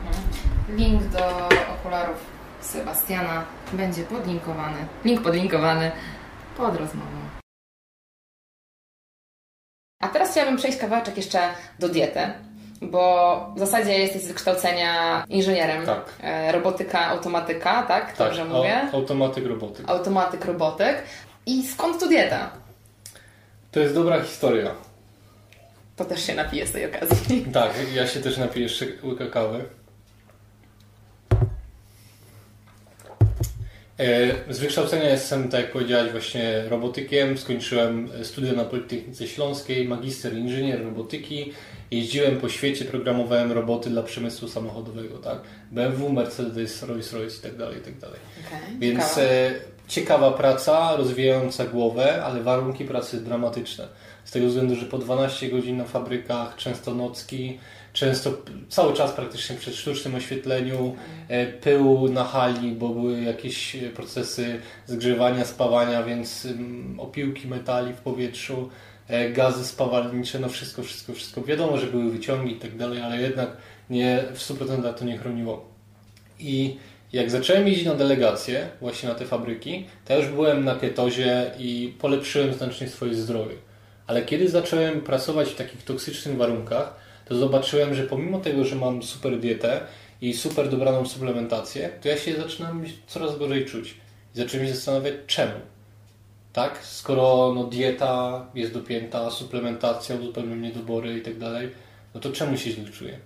Mhm. Link do okularów Sebastiana będzie podlinkowany. Link podlinkowany pod rozmową. A teraz chciałabym przejść kawałeczek jeszcze do diety, bo w zasadzie jesteś z wykształcenia inżynierem. Tak. E, Robotyka, automatyka, tak? Dobrze au- mówię? automatyk robotyk. Automatyk, robotyk. I skąd tu dieta? To jest dobra historia. To też się napiję z tej okazji. Tak, ja się też napiję jeszcze łyka kawy. Z wykształcenia jestem, tak jak powiedziałeś, właśnie robotykiem. Skończyłem studia na Politechnice Śląskiej, magister inżynier robotyki. Jeździłem po świecie, programowałem roboty dla przemysłu samochodowego, tak? BMW, Mercedes, Rolls-Royce i dalej, i tak dalej. Okay. Więc e, ciekawa praca, rozwijająca głowę, ale warunki pracy dramatyczne. Z tego względu, że po 12 godzin na fabrykach, często nocki, często cały czas praktycznie przy sztucznym oświetleniu, e, pył na hali, bo były jakieś e, procesy zgrzewania, spawania, więc ym, opiłki metali w powietrzu, e, gazy spawalnicze, no wszystko, wszystko, wszystko. Wiadomo, że były wyciągi i tak dalej, ale jednak nie, w 100% to nie chroniło. I jak zacząłem jeździć na delegacje, właśnie na te fabryki, to już byłem na ketozie i polepszyłem znacznie swoje zdrowie. Ale kiedy zacząłem pracować w takich toksycznych warunkach, to zobaczyłem, że pomimo tego, że mam super dietę i super dobraną suplementację, to ja się zaczynam coraz gorzej czuć. I zacząłem się zastanawiać, czemu. Tak? Skoro no, dieta jest dopięta, suplementacja, uzupełniam niedobory i tak dalej, no to czemu się źle czuję?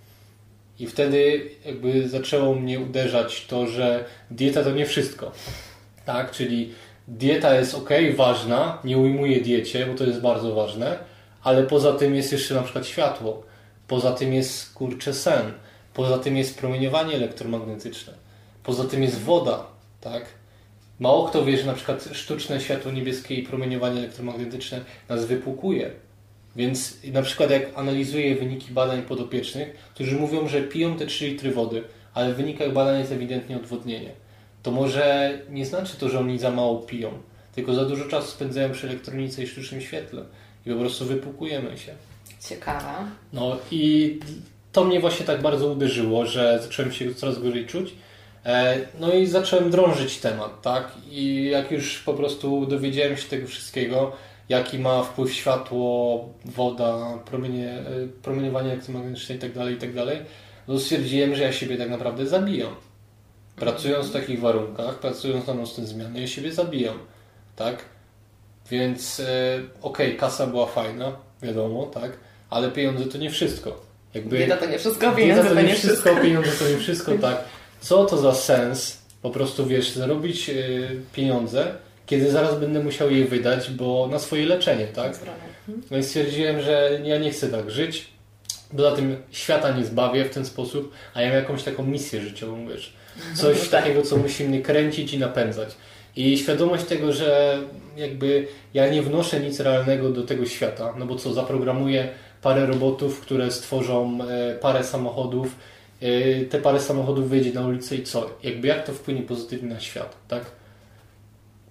I wtedy jakby zaczęło mnie uderzać to, że dieta to nie wszystko. Tak, czyli dieta jest ok, ważna, nie ujmuję diecie, bo to jest bardzo ważne, ale poza tym jest jeszcze na przykład światło, poza tym jest kurcze sen, poza tym jest promieniowanie elektromagnetyczne, poza tym jest woda, tak? Mało kto wie, że na przykład sztuczne światło niebieskie i promieniowanie elektromagnetyczne nas wypłukuje. Więc na przykład jak analizuję wyniki badań podopiecznych, którzy mówią, że piją te 3 litry wody, ale w wynikach badań jest ewidentnie odwodnienie, to może nie znaczy to, że oni za mało piją, tylko za dużo czasu spędzają przy elektronice i sztucznym świetle i po prostu wypłukujemy się. Ciekawe. No i to mnie właśnie tak bardzo uderzyło, że zacząłem się coraz gorzej czuć. E, no i zacząłem drążyć temat, tak? I jak już po prostu dowiedziałem się tego wszystkiego, jaki ma wpływ światło, woda, promienie, e, promieniowanie elektromagnetyczne itd., tak itd., tak no stwierdziłem, że ja siebie tak naprawdę zabijam. Pracując w takich warunkach, pracując na nocne zmiany, ja siebie zabijam, tak? Więc e, okej, okay, kasa była fajna, wiadomo, tak? Ale pieniądze to nie wszystko. Jakby, bieda to nie wszystko, pieniądze to, to nie wszystko. wszystko pieniądze to nie wszystko, tak. Co to za sens po prostu, wiesz, zarobić y, pieniądze, kiedy zaraz będę musiał je wydać, bo na swoje leczenie, tak? No i stwierdziłem, że ja nie chcę tak żyć. Poza tym świata nie zbawię w ten sposób, a ja mam jakąś taką misję życiową, wiesz. Coś tak. takiego, co musi mnie kręcić i napędzać. I świadomość tego, że jakby ja nie wnoszę nic realnego do tego świata, no bo co, zaprogramuję parę robotów, które stworzą e, parę samochodów, e, te parę samochodów wyjdzie na ulicę i co? Jakby jak to wpłynie pozytywnie na świat, tak?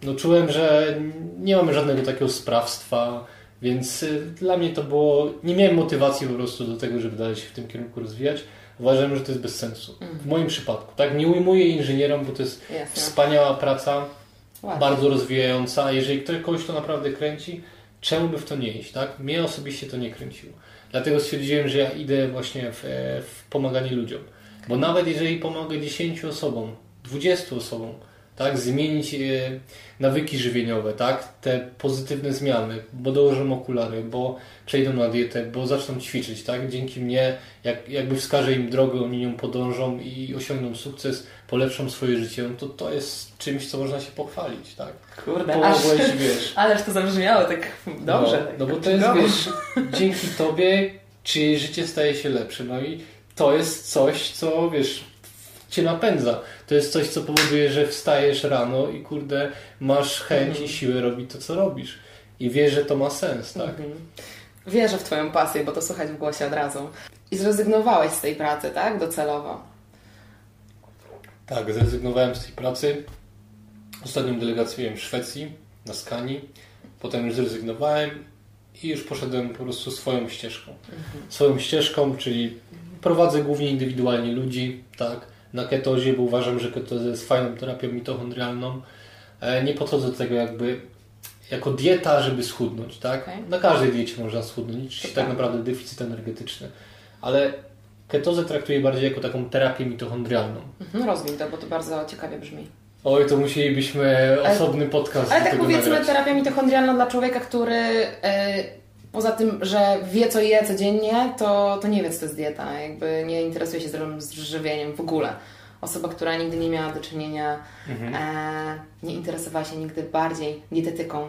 No czułem, że nie mamy żadnego takiego sprawstwa, więc e, dla mnie to było, nie miałem motywacji po prostu do tego, żeby dalej się w tym kierunku rozwijać. Uważam, że to jest bez sensu. W mhm. moim przypadku, tak? Nie ujmuję inżynierom, bo to jest Jasne. wspaniała praca, Ładnie. bardzo rozwijająca. A jeżeli ktoś kogoś to naprawdę kręci, czemu by w to nie iść, tak? Mnie osobiście to nie kręciło. Dlatego stwierdziłem, że ja idę właśnie w, w pomaganie ludziom. Bo nawet jeżeli pomogę 10 osobom, 20 osobom, tak, zmienić e, nawyki żywieniowe, tak, te pozytywne zmiany, bo dołożą okulary, bo przejdą na dietę, bo zaczną ćwiczyć, tak, dzięki mnie, jak, jakby wskażę im drogę, oni nią podążą i osiągną sukces, polepszą swoje życie, no to to jest czymś, co można się pochwalić, tak. Kurde, Pomogłeś, aż, wiesz. Ależ to zabrzmiało tak dobrze. No, tak, no bo to jest, wiesz, dzięki Tobie czyjeś życie staje się lepsze, no i to jest coś, co, wiesz, cię napędza. To jest coś, co powoduje, że wstajesz rano i kurde, masz chęć mhm. i siłę robić to, co robisz. I wiesz, że to ma sens, tak? Mhm. Wierzę w Twoją pasję, bo to słychać w głosie od razu. I zrezygnowałeś z tej pracy, tak? Docelowo. Tak, zrezygnowałem z tej pracy. Ostatnią delegację miałem w Szwecji, na Skani. Potem już zrezygnowałem i już poszedłem po prostu swoją ścieżką. Mhm. Swoją ścieżką, czyli prowadzę głównie indywidualnie ludzi, tak? Na ketozie, bo uważam, że ketoza jest fajną terapią mitochondrialną. E, nie podchodzę do tego jakby jako dieta, żeby schudnąć, tak? Okay. Na każdej diecie można schudnąć, to tak naprawdę deficyt energetyczny. Ale ketozę traktuję bardziej jako taką terapię mitochondrialną. Rozwij to, bo to bardzo ciekawie brzmi. Oj, to musielibyśmy osobny podcast. Ale tak powiedzmy, nagrać. terapia mitochondrialna dla człowieka, który e, poza tym, że wie, co je codziennie, to, to nie wie, co to jest dieta. Jakby nie interesuje się zdrowym żywieniem w ogóle. Osoba, która nigdy nie miała do czynienia, mhm. e, nie interesowała się nigdy bardziej dietetyką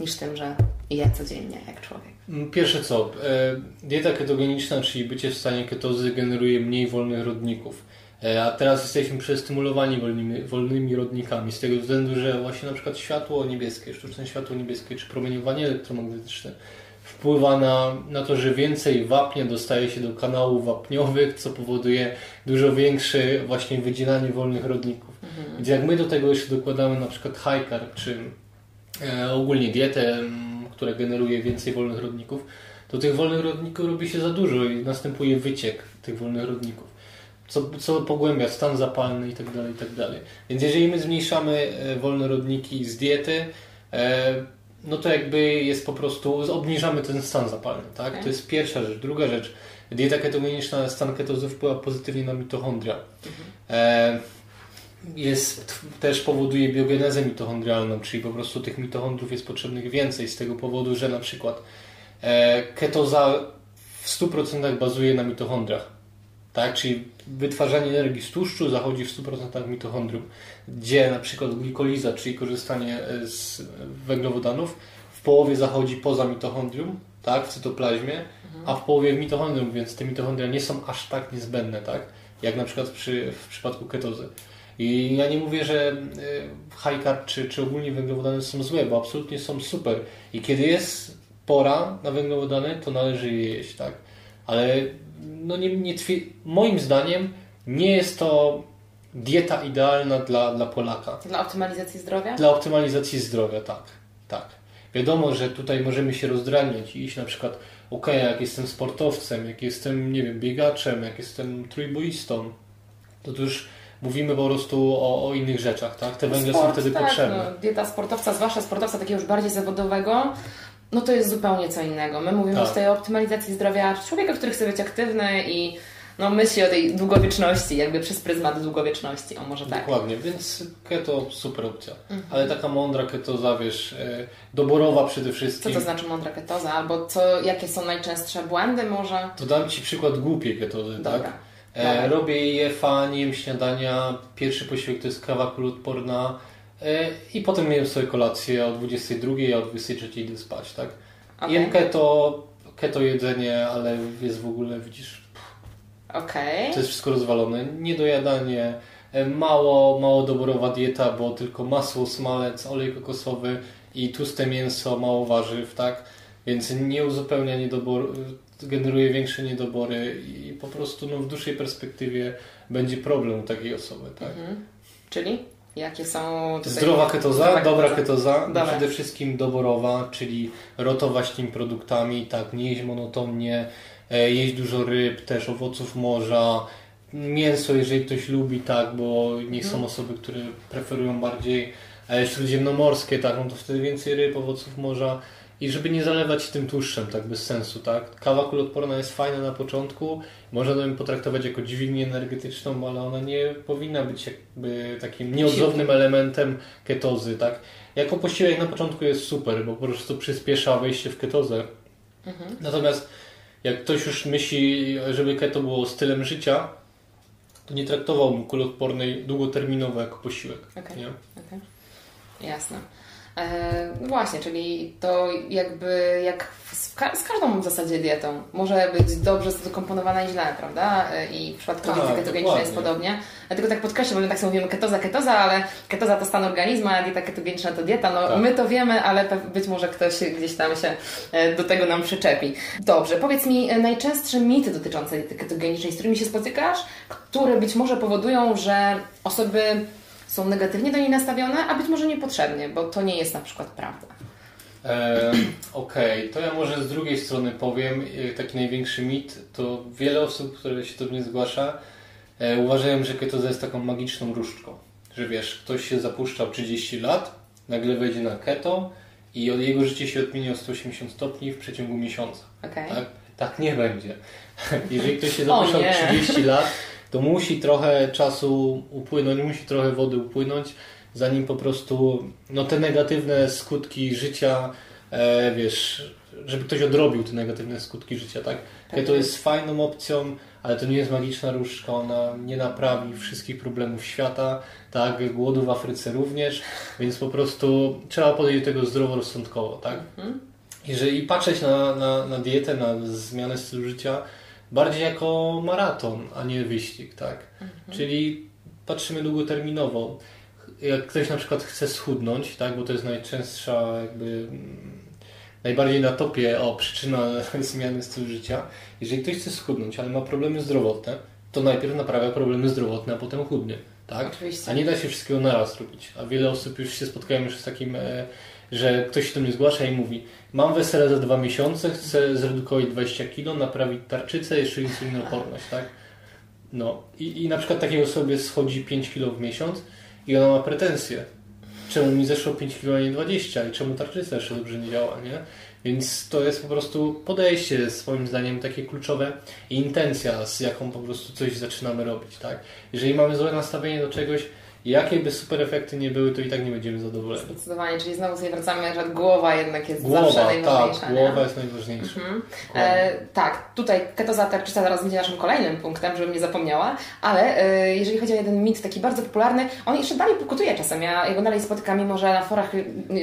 niż tym, że je codziennie jak człowiek. Mm, pierwsze co, e, dieta ketogeniczna, czyli bycie w stanie ketozy generuje mniej wolnych rodników. E, a teraz jesteśmy przestymulowani wolnymi, wolnymi rodnikami z tego względu, że właśnie na przykład światło niebieskie, sztuczne światło niebieskie czy promieniowanie elektromagnetyczne wpływa na, na to, że więcej wapnia dostaje się do kanałów wapniowych, co powoduje dużo większe właśnie wydzielanie wolnych rodników. Mhm. Więc jak my do tego jeszcze dokładamy na przykład high carb, czy e, ogólnie dietę, która generuje więcej wolnych rodników, to tych wolnych rodników robi się za dużo i następuje wyciek tych wolnych rodników. Co, co pogłębia stan zapalny i tak dalej, i tak dalej. Więc jeżeli my zmniejszamy e, wolne rodniki z diety, e, no to jakby jest po prostu, obniżamy ten stan zapalny, tak? Okay. To jest pierwsza rzecz. Druga rzecz, dieta ketogeniczna, stan ketozy wpływa pozytywnie na mitochondria. Mhm. E, jest, też powoduje biogenezę mitochondrialną, czyli po prostu tych mitochondrów jest potrzebnych więcej z tego powodu, że na przykład e, ketoza w 100% bazuje na mitochondrach. Tak? Czyli wytwarzanie energii z tłuszczu zachodzi w 100% mitochondrium, gdzie na przykład glikoliza, czyli korzystanie e, z węglowodanów, w połowie zachodzi poza mitochondrium, tak, w cytoplazmie, mhm. a w połowie w mitochondrium, więc te mitochondria nie są aż tak niezbędne, tak, jak na przykład przy, w przypadku ketozy. I ja nie mówię, że e, high carb czy, czy ogólnie węglowodany są złe, bo absolutnie są super. I kiedy jest pora na węglowodany, to należy je jeść, tak? Ale no nie, nie moim zdaniem nie jest to dieta idealna dla, dla Polaka. Dla optymalizacji zdrowia? Dla optymalizacji zdrowia, tak. tak. Wiadomo, że tutaj możemy się rozdraniać i iść na przykład, ok, jak jestem sportowcem, jak jestem, nie wiem, biegaczem, jak jestem trójboistą, to tu już mówimy po prostu o, o innych rzeczach, tak? Te węgle Sport, są wtedy tak, potrzebne. No, dieta sportowca, zwłaszcza sportowca takiego już bardziej zawodowego, no to jest zupełnie co innego. My mówimy tak. tutaj o optymalizacji zdrowia człowieka, który chce być aktywny i no, myśli o tej długowieczności, jakby przez pryzmat długowieczności, o może tak. Dokładnie, więc keto super opcja. Mhm. Ale taka mądra ketoza, wiesz, e, doborowa przede wszystkim. Co to znaczy mądra ketoza? Albo co, jakie są najczęstsze błędy może? To dam Ci przykład głupiej ketozy, Dobra. tak? E, robię IFA, nie jem śniadania, pierwszy posiłek to jest kawa kulotporna e, i potem jem sobie kolację o 22, a o 23 idę spać, tak? Okay. Jem keto, keto jedzenie, ale jest w ogóle, widzisz, Okay. To jest wszystko rozwalone. Niedojadanie, e, mało, mało doborowa dieta, bo tylko masło, smalec, olej kokosowy i tłuste mięso, mało warzyw, tak? Więc nie uzupełnia niedoboru, generuje większe niedobory i po prostu no, w dłuższej perspektywie będzie problem u takiej osoby, tak? Mhm. Czyli? Jakie są. Zdrowa ketoza, Zdrowa dobra ketoza, dobra. przede wszystkim doborowa, czyli rotować tymi produktami, tak, nie jeść monotonnie, E, jeść dużo ryb, też owoców morza, mięso, jeżeli ktoś lubi, tak, bo nie są mhm. osoby, które preferują bardziej e, śródziemnomorskie, tak, no to wtedy więcej ryb, owoców morza i żeby nie zalewać tym tłuszczem, tak, bez sensu, tak. Kawa kulotporna jest fajna na początku, można ją potraktować jako dźwignię energetyczną, ale ona nie powinna być jakby takim nieodzownym elementem ketozy, tak. Jako posiłek na początku jest super, bo po prostu przyspiesza wejście w ketozę. Mhm. Natomiast jak ktoś już myśli, żeby keto było stylem życia, to nie traktowałbym kuloodpornej długoterminowo jako posiłek. Okay. Nie? Okay. Jasne. E, no właśnie, czyli to jakby jak z, ka z, każdą w zasadzie dietą może być dobrze zakomponowana i źle, prawda? E, I w przypadku tak, diety ketogenicznej jest podobnie. Dlatego tak podkreślam, bo my tak sobie mówimy ketoza, ketoza, ale ketoza to stan organizmu, a dieta ketogeniczna to dieta. No tak. my to wiemy, ale być może ktoś gdzieś tam się e, do tego nam przyczepi. Dobrze, powiedz mi najczęstsze mity dotyczące diety ketogenicznej, z którymi się spotykasz, które być może powodują, że osoby są negatywnie do niej nastawione, a być może niepotrzebnie, bo to nie jest na przykład prawda. E, Okej, okay. to ja może z drugiej strony powiem, e, taki największy mit, to wiele osób, które się do mnie zgłasza, e, uważają, że ketoza jest taką magiczną różdżką. Że wiesz, ktoś się zapuszczał 30 lat, nagle wejdzie na keto i od jego życie się odmieni o 180 stopni w przeciągu miesiąca. Okay. Tak? tak nie będzie. Jeżeli ktoś się zapuszczał 30 lat, to musi trochę czasu upłynąć, musi trochę wody upłynąć, zanim po prostu no, te negatywne skutki życia, e, wiesz, żeby ktoś odrobił te negatywne skutki życia, tak? tak to jest fajną opcją, ale to nie jest magiczna różdżka, ona nie naprawi wszystkich problemów świata, tak? Głodu w Afryce również, więc po prostu trzeba podejść do tego zdroworozsądkowo, tak? Mhm. Jeżeli patrzeć na, na, na dietę, na zmianę stylu życia, bardziej jako maraton, a nie wyścig, tak? Mhm. Czyli patrzymy długoterminowo. Jak ktoś na przykład chce schudnąć, tak, bo to jest najczęstsza jakby mm, najbardziej na topie o przyczyna zmiany stylu życia. Jeżeli ktoś chce schudnąć, ale ma problemy zdrowotne, to najpierw naprawia problemy zdrowotne, a potem chudnie. Tak? Oczywiście. A nie da się wszystkiego naraz robić. A wiele osób już się spotkają już z takim, e, że ktoś się do mnie zgłasza i mówi mam wesele za dwa miesiące, chcę zredukować 20 kg, naprawić tarczycę, jeszcze insulinoporność, tak? No I, i na przykład takiej osobie schodzi 5 kg w miesiąc i ona ma pretensje. Czemu mi zeszło 5 kg, a nie 20 i czemu tarczyca jeszcze dobrze nie działa, nie? Więc to jest po prostu podejście, swoim zdaniem, takie kluczowe i intencja, z jaką po prostu coś zaczynamy robić, tak? Jeżeli mamy złe nastawienie do czegoś, Jakie by super efekty nie były, to i tak nie będziemy zadowoleni. Zdecydowanie, czyli znowu sobie wracamy, że głowa jednak jest głowa, zawsze najważniejsza. Tak, głowa jest najważniejsza. Mhm. E, tak, tutaj ketoza tarczyca zaraz będzie naszym kolejnym punktem, żebym nie zapomniała, ale e, jeżeli chodzi o jeden mit taki bardzo popularny, on jeszcze dalej pokutuje czasem. Ja jego dalej spotykam, mimo że na forach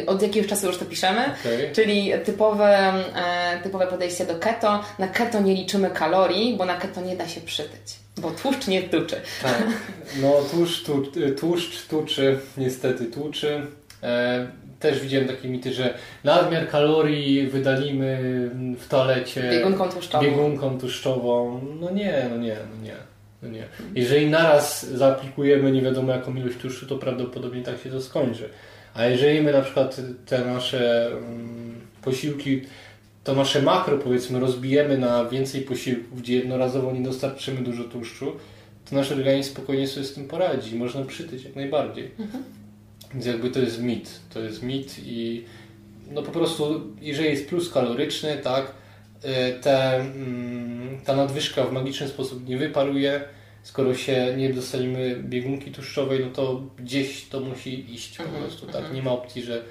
od jakiegoś czasu już to piszemy, okay. czyli typowe, e, typowe podejście do keto. Na keto nie liczymy kalorii, bo na keto nie da się przytyć. Bo tłuszcz nie tuczy. Tak. No tłuszcz, tu, tłuszcz tuczy, niestety tłuczy. E, też widziałem takie mity, że nadmiar kalorii wydalimy w toalecie biegunką tłuszczową. Biegunką tłuszczową. No nie, no nie, no nie. No nie. Jeżeli naraz zaaplikujemy nie wiadomo jaką ilość tłuszczu, to prawdopodobnie tak się to skończy. A jeżeli my na przykład te nasze um, posiłki, to nasze makro powiedzmy rozbijemy na więcej posiłków, gdzie jednorazowo nie dostarczymy dużo tłuszczu, to nasz organizm spokojnie sobie z tym poradzi. Można przytyć jak najbardziej. Mhm. Więc jakby to jest mit. To jest mit i no po prostu, jeżeli jest plus kaloryczny, tak, y, te, mm, ta nadwyżka w magiczny sposób nie wyparuje, skoro się nie dostaniemy biegunki tłuszczowej, no to gdzieś to musi iść po mhm, prostu, tak? Mhm. Nie ma opcji, że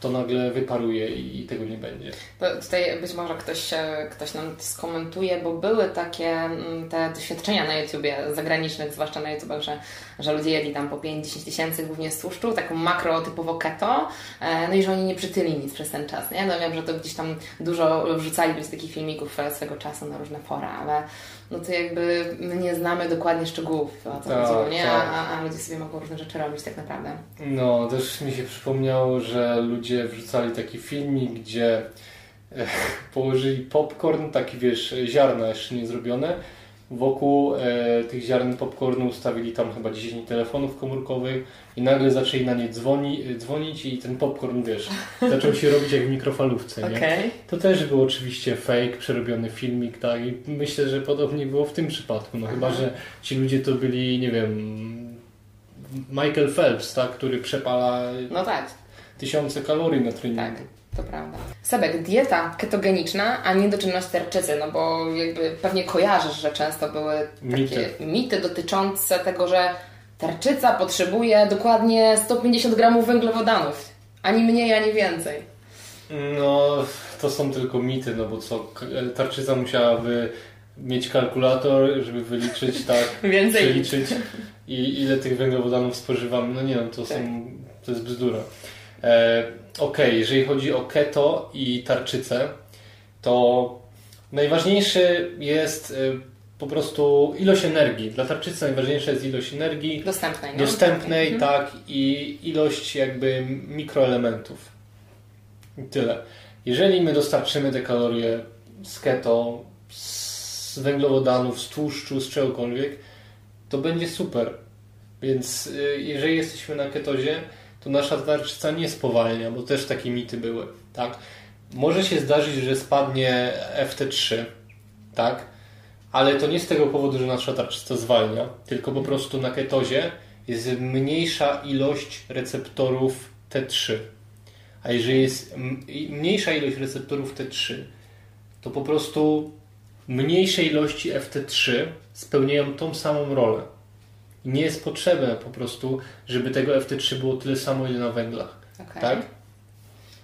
to nagle wyparuje i tego nie będzie. To tutaj być może ktoś, ktoś nam skomentuje, bo były takie mm, te doświadczenia na YouTubie zagranicznych, zwłaszcza na YouTubach, że, że ludzie jedli tam po 5-10 tysięcy głównie z tłuszczu, taką makro typowo keto, e, no i że oni nie przytyli nic przez ten czas, nie? No wiem, że to gdzieś tam dużo wrzucali z takich filmików swego czasu na różne fora, ale no to jakby my nie znamy dokładnie szczegółów, o co tak, chodziło, nie? Tak. A, a, ludzie sobie mogą różne rzeczy robić tak naprawdę. No, też mi się przypomniało, że ludzie wrzucali taki filmik, gdzie e, położyli popcorn, taki wiesz, ziarna jeszcze nie zrobione, wokół e, tych ziaren popcornu ustawili tam chyba 10 telefonów komórkowych i nagle zaczęli na nie dzwoni, dzwonić i ten popcorn, wiesz, zaczął się robić jak w mikrofalówce, nie? Okay. To też był oczywiście fake, przerobiony filmik, tak? I myślę, że podobnie było w tym przypadku, no Aha. chyba, że ci ludzie to byli, nie wiem, Michael Phelps, tak? Który przepala no tak. tysiące kalorii na treningu. Tak to prawda. Sebek, dieta ketogeniczna, a nie doczynność tarczycy, no bo jakby pewnie kojarzysz, że często były takie mity, mity dotyczące tego, że tarczyca potrzebuje dokładnie 150 gramów węglowodanów. Ani mniej, ani więcej. No, to są tylko mity, no bo co, tarczyca musiałaby mieć kalkulator, żeby wyliczyć, tak, Więcej. przeliczyć i ile tych węglowodanów spożywamy. No nie wiem, to, tak. są, to jest bzdura. E, ok, jeżeli chodzi o keto i tarczycę, to najważniejszy jest y, po prostu ilość energii. Dla tarczycy najważniejsza jest ilość energii dostępnej, no? dostępnej mhm. tak, i ilość jakby mikroelementów. I tyle. Jeżeli my dostarczymy te kalorie z keto, z węglowodanów, z tłuszczu, z czegokolwiek, to będzie super. Więc y, jeżeli jesteśmy na ketozie, to nasza tarczyca nie spowalnia, bo też takie mity były, tak? Może się zdarzyć, że spadnie FT3, tak? Ale to nie z tego powodu, że nasza tarczyca zwalnia, tylko po prostu na ketozie jest mniejsza ilość receptorów T3. A jeżeli jest mniejsza ilość receptorów T3, to po prostu mniejsze ilości FT3 spełniają tą samą rolę nie jest potrzebne po prostu, żeby tego FT3 było tyle samo, ile na węglach. Okay. Tak?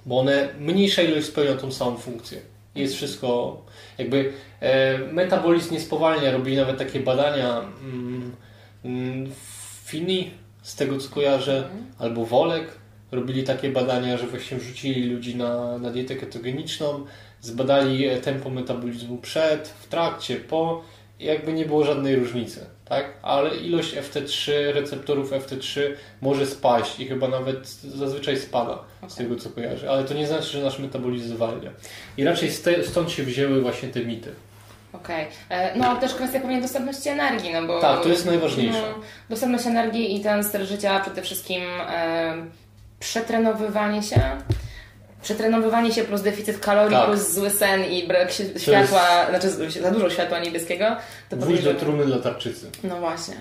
Bo one mniejsza ilość spełnia tą samą funkcję. Jest mhm. wszystko jakby e, metabolizm nie spowalnia. Robili nawet takie badania mm, mm, Fini, z tego co kojarzę, mm. albo Wolek. Robili takie badania, że właśnie wrzucili ludzi na, na dietę ketogeniczną, zbadali tempo metabolizmu przed, w trakcie, po i jakby nie było żadnej różnicy tak? Ale ilość FT3, receptorów FT3 może spaść i chyba nawet zazwyczaj spada okay. z tego co kojarzę, ale to nie znaczy, że nasz metabolizm zwalnia. I raczej stąd się wzięły właśnie te mity. Okej. Okay. E, no też kwestia pewnie dostępności energii, no bo... Tak, to jest najważniejsze. No, dostępność energii i ten styl życia przede wszystkim e, przetrenowywanie się przetrenowywanie się plus deficyt kalorii tak. plus zły sen i brak światła, jest... znaczy za dużo światła niebieskiego. To Wóź do trumny dla tarczycy. No właśnie.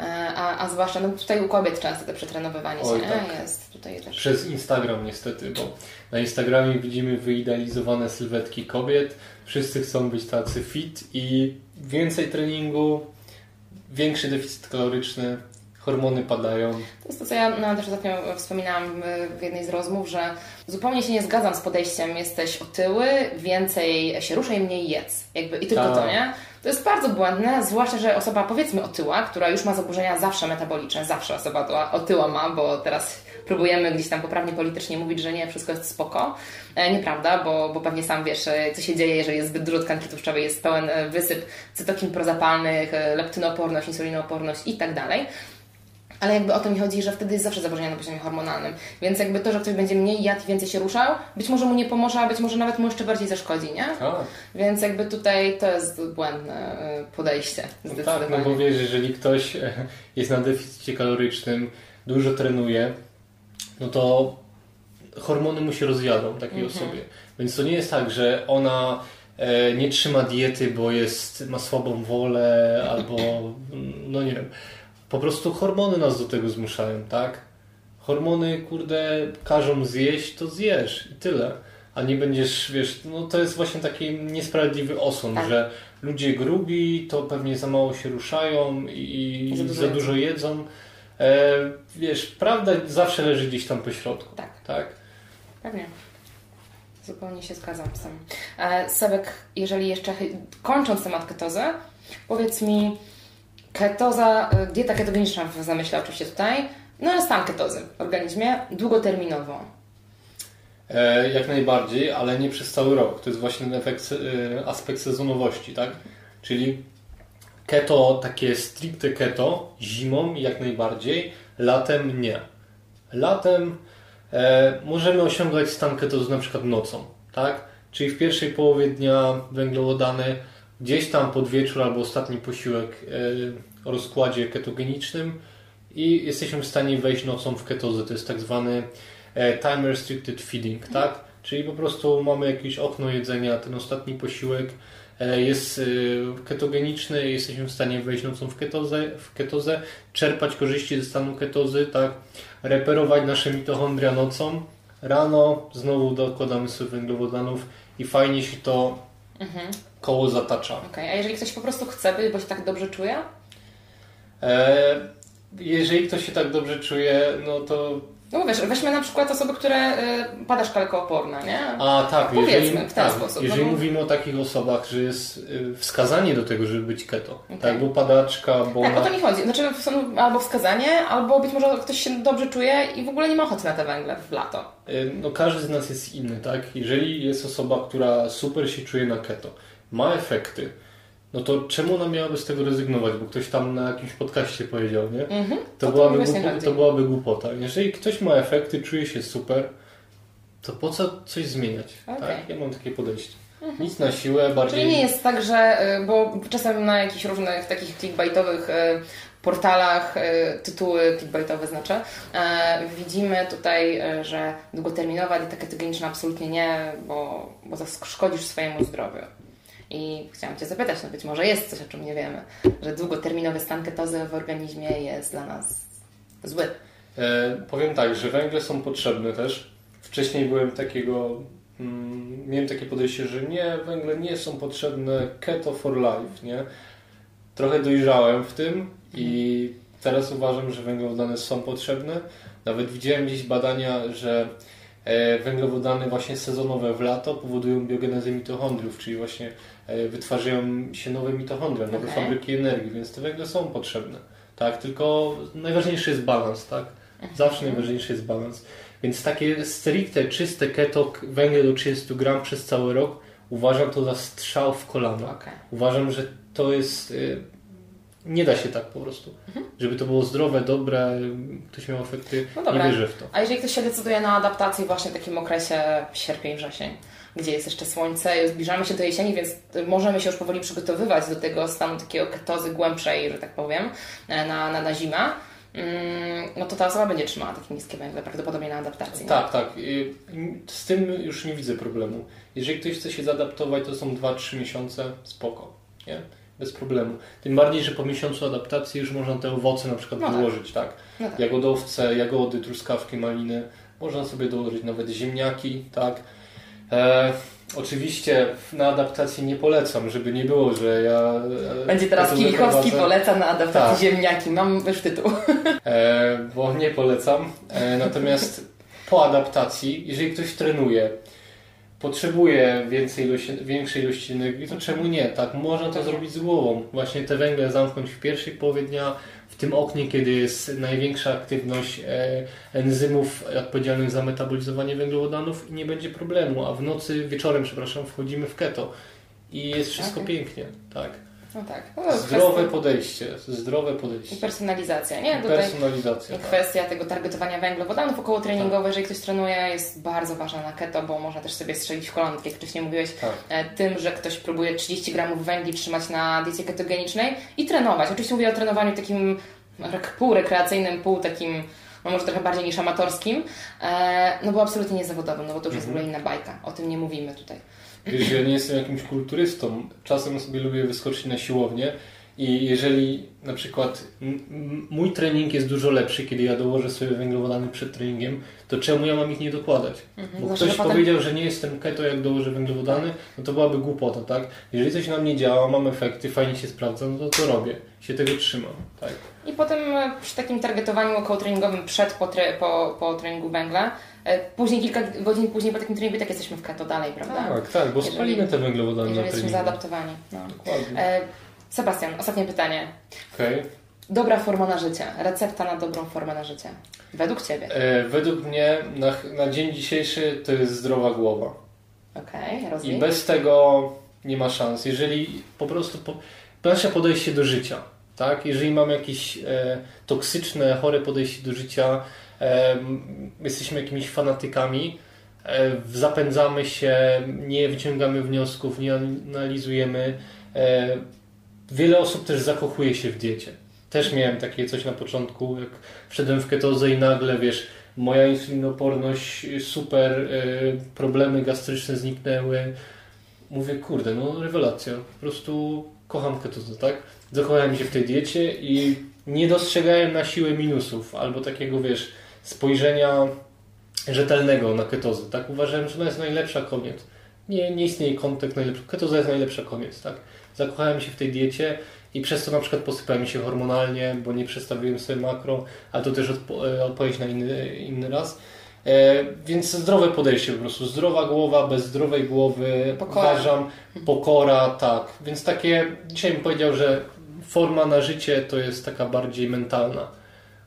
E, a, a zwłaszcza no tutaj u kobiet często to przetrenowywanie Oj, się tak. jest tutaj też. Przez Instagram niestety, bo na Instagramie widzimy wyidealizowane sylwetki kobiet. Wszyscy chcą być tacy fit i więcej treningu, większy deficyt kaloryczny, hormony padają. To jest to, co ja no, też ostatnio wspominałam w jednej z rozmów, że zupełnie się nie zgadzam z podejściem jesteś otyły, więcej się ruszaj, mniej jedz. Jakby, I tylko to, tak. nie? To jest bardzo błędne, zwłaszcza, że osoba powiedzmy otyła, która już ma zaburzenia zawsze metaboliczne, zawsze osoba otyła ma, bo teraz próbujemy gdzieś tam poprawnie politycznie mówić, że nie, wszystko jest spoko. E, nieprawda, bo, bo pewnie sam wiesz, e, co się dzieje, jeżeli jest zbyt dużo tkanki tłuszczowej, jest pełen e, wysyp cytokin prozapalnych, leptynooporność, insulinooporność i tak dalej. Ale jakby o to mi chodzi, że wtedy jest zawsze zaburzenie na poziomie hormonalnym. Więc jakby to, że ktoś będzie mniej jadł i więcej się ruszał, być może mu nie pomoże, a być może nawet mu jeszcze bardziej zaszkodzi, nie? A, Więc jakby tutaj to jest błędne y, podejście. no tak, no bo wiesz, jeżeli ktoś e, jest na deficycie kalorycznym, dużo trenuje, no to hormony mu się rozjadą takiej Mhm. osobie. Więc to nie jest tak, że ona e, nie trzyma diety, bo jest, ma słabą wolę albo no nie wiem. Po prostu hormony nas do tego zmuszają, tak? Hormony, kurde, każą zjeść, to zjesz i tyle. A nie będziesz, wiesz, no to jest właśnie taki niesprawiedliwy osąd, Tak. że ludzie grubi, to pewnie za mało się ruszają i, za za, dużo dużo, jedzą. E, wiesz, prawda zawsze leży gdzieś tam po środku. Tak. tak? Pewnie. Zupełnie się zgadzam z tym. E, Sebek, jeżeli jeszcze kończąc temat ketozy, powiedz mi, ketoza, e, dieta ketogeniczna w zamyśle oczywiście tutaj, no ale stan ketozy w organizmie długoterminowo. E, jak najbardziej, ale nie przez cały rok. To jest właśnie ten efekt, e, aspekt sezonowości, tak? Czyli keto, takie stricte keto, zimą jak najbardziej, latem nie. Latem e, możemy osiągać stan ketozy na przykład nocą, tak? Czyli w pierwszej połowie dnia węglowodany, gdzieś tam pod wieczór albo ostatni posiłek e, o rozkładzie ketogenicznym i jesteśmy w stanie wejść nocą w ketozę. To jest tak zwany e, time restricted feeding, tak? Czyli po prostu mamy jakieś okno jedzenia, ten ostatni posiłek e, jest ketogeniczny, jesteśmy w stanie wejść nocą w ketozę, w ketozę, czerpać korzyści ze stanu ketozy, tak? Reperować nasze mitochondria nocą. Rano znowu dokładamy sobie węglowodanów i fajnie się to Mhm. Koło zatacza. Okej, a jeżeli ktoś po prostu chce być, bo się tak dobrze czuje? E, jeżeli ktoś się tak dobrze czuje, no to No wiesz, weźmy na przykład osoby, które y, pada szkalka oporna, nie? A tak, Powiedzmy jeżeli, w ten tak, sposób, jeżeli no mówimy o takich osobach, że jest y, wskazanie do tego, żeby być keto, Okej. tak, bo padaczka, bo Tak, o to mi chodzi. Znaczy są albo wskazanie, albo być może ktoś się dobrze czuje i w ogóle nie ma ochoty na te węgle w lato. y, no każdy z nas jest inny, tak? Jeżeli jest osoba, która super się czuje na keto, ma efekty, no to czemu ona miałaby z tego rezygnować? Bo ktoś tam na jakimś podcaście powiedział, nie? Mhm. To, O to byłaby, głupo, to byłaby głupota. Jeżeli ktoś ma efekty, czuje się super, to po co coś zmieniać? Okej. Tak? Ja mam takie podejście. Nic na siłę, bardziej... Czyli nie jest tak, że, y, bo czasem na jakichś różnych takich clickbaitowych y, portalach, y, tytuły clickbaitowe znaczy, widzimy tutaj, że długoterminowa dieta ketogeniczna absolutnie nie, bo, bo zaszkodzisz swojemu zdrowiu. I chciałam Cię zapytać, no być może jest coś, o czym nie wiemy, że długoterminowy stan ketozy w organizmie jest dla nas zły. E, powiem tak, że węgle są potrzebne też. Wcześniej byłem takiego, mm, miałem takie podejście, że nie, węgle nie są potrzebne, keto for life, nie? Trochę dojrzałem w tym i teraz uważam, że węglowodany są potrzebne. Nawet widziałem gdzieś badania, że węglowodany właśnie sezonowe w lato powodują biogenezę mitochondriów, czyli właśnie e, wytwarzają się nowe mitochondria, nowe Okej. fabryki energii, więc te węgle są potrzebne. Tak, tylko najważniejszy jest balans, tak? Zawsze najważniejszy jest balans. Więc takie stricte, czyste keto, węgiel do 30 gram przez cały rok, uważam to za strzał w kolano. Okej. Uważam, że to jest... Nie da się tak po prostu. Żeby to było zdrowe, dobre, ktoś miał efekty, No nie dobra. wierzę w to. A jeżeli ktoś się decyduje na adaptację właśnie w takim okresie sierpień, wrzesień, gdzie jest jeszcze słońce, zbliżamy się do jesieni, więc możemy się już powoli przygotowywać do tego stanu takiego ketozy głębszej, że tak powiem, e, na, na, na zimę, mm, no to ta osoba będzie trzymała takie niskie węgle prawdopodobnie na adaptację. nie? Tak, tak. Z tym już nie widzę problemu. Jeżeli ktoś chce się zaadaptować, to są 2-3 miesiące, spoko. Nie? Bez problemu. Tym bardziej, że po miesiącu adaptacji już można te owoce na przykład No tak. dołożyć, tak? No tak. Jagodowce, jagody, truskawki, maliny. Można sobie dołożyć nawet ziemniaki, tak? E, oczywiście na adaptacji nie polecam, żeby nie było, że ja... e, Będzie teraz Kilichowski poleca na adaptację Tak. ziemniaki. Mam już tytuł. E, bo nie polecam. E, natomiast po adaptacji, jeżeli ktoś trenuje, potrzebuje więcej ilości, większej ilości energii, to czemu nie? Tak, można to zrobić z głową. Właśnie te węgle zamknąć w pierwszej połowie dnia, w tym oknie, kiedy jest największa aktywność e, enzymów odpowiedzialnych za metabolizowanie węglowodanów i nie będzie problemu, a w nocy, wieczorem, przepraszam, wchodzimy w keto i jest wszystko okay. pięknie, tak. No tak. No, zdrowe kwestia... podejście, zdrowe podejście. I personalizacja, nie? I personalizacja. Tak. Kwestia tego targetowania węglowodanów około treningowe, tak. jeżeli ktoś trenuje, jest bardzo ważna na keto, bo można też sobie strzelić w kolanki, jak wcześniej mówiłeś, tak. E, tym, że ktoś próbuje 30 gramów węgli trzymać na diecie ketogenicznej i trenować. Oczywiście mówię o trenowaniu takim pół rekreacyjnym, pół takim no może trochę bardziej niż amatorskim, e, no bo absolutnie niezawodowym, no bo to już jest w ogóle mhm. inna bajka. O tym nie mówimy tutaj. Wiesz, ja nie jestem jakimś kulturystą. Czasem sobie lubię wyskoczyć na siłownię i jeżeli na przykład mój trening jest dużo lepszy, kiedy ja dołożę sobie węglowodany przed treningiem, to czemu ja mam ich nie dokładać? Mhm, Bo ktoś potem... powiedział, że nie jestem keto, jak dołożę węglowodany, no to byłaby głupota, tak? Jeżeli coś na mnie działa, mam efekty, fajnie się sprawdza, no to to robię. Się tego trzymam, tak? I potem e, przy takim targetowaniu około treningowym przed, po, tre, po, po treningu węgla, e, później kilka godzin później po takim treningu tak jesteśmy w keto dalej, prawda? Tak, tak, bo spalimy te węglowodany jeżeli na treningu. jesteśmy zaadaptowani. No. Dokładnie. Sebastian, ostatnie pytanie. Okej. Okay. Dobra forma na życie. Recepta na dobrą formę na życie. Według Ciebie. E, według mnie na, na dzień dzisiejszy to jest zdrowa głowa. Okej, okay, I bez tego nie ma szans. Jeżeli po prostu po, nasze podejście do życia, tak? Jeżeli mamy jakieś e, toksyczne, chore podejście do życia, e, jesteśmy jakimiś fanatykami, e, zapędzamy się, nie wyciągamy wniosków, nie analizujemy, e, Wiele osób też zakochuje się w diecie. Też miałem takie coś na początku, jak wszedłem w ketozę i nagle, wiesz, moja insulinoporność, super, y, problemy gastryczne zniknęły. Mówię, kurde, no rewelacja. Po prostu kocham ketozę, tak? Zakochałem się w tej diecie i nie dostrzegałem na siłę minusów albo takiego, wiesz, spojrzenia rzetelnego na ketozę, tak? Uważałem, że ona jest najlepsza, koniec. Nie, nie istnieje kontekst najlepszy. Ketoza jest najlepsza, koniec, tak? Zakochałem się w tej diecie i przez to na przykład posypałem się hormonalnie, bo nie przestawiłem sobie makro, ale to też odpo e, odpowiedź na inny, inny raz. E, więc zdrowe podejście po prostu, zdrowa głowa, bez zdrowej głowy, pokora. uważam, pokora, tak. Więc takie, dzisiaj bym powiedział, że forma na życie to jest taka bardziej mentalna.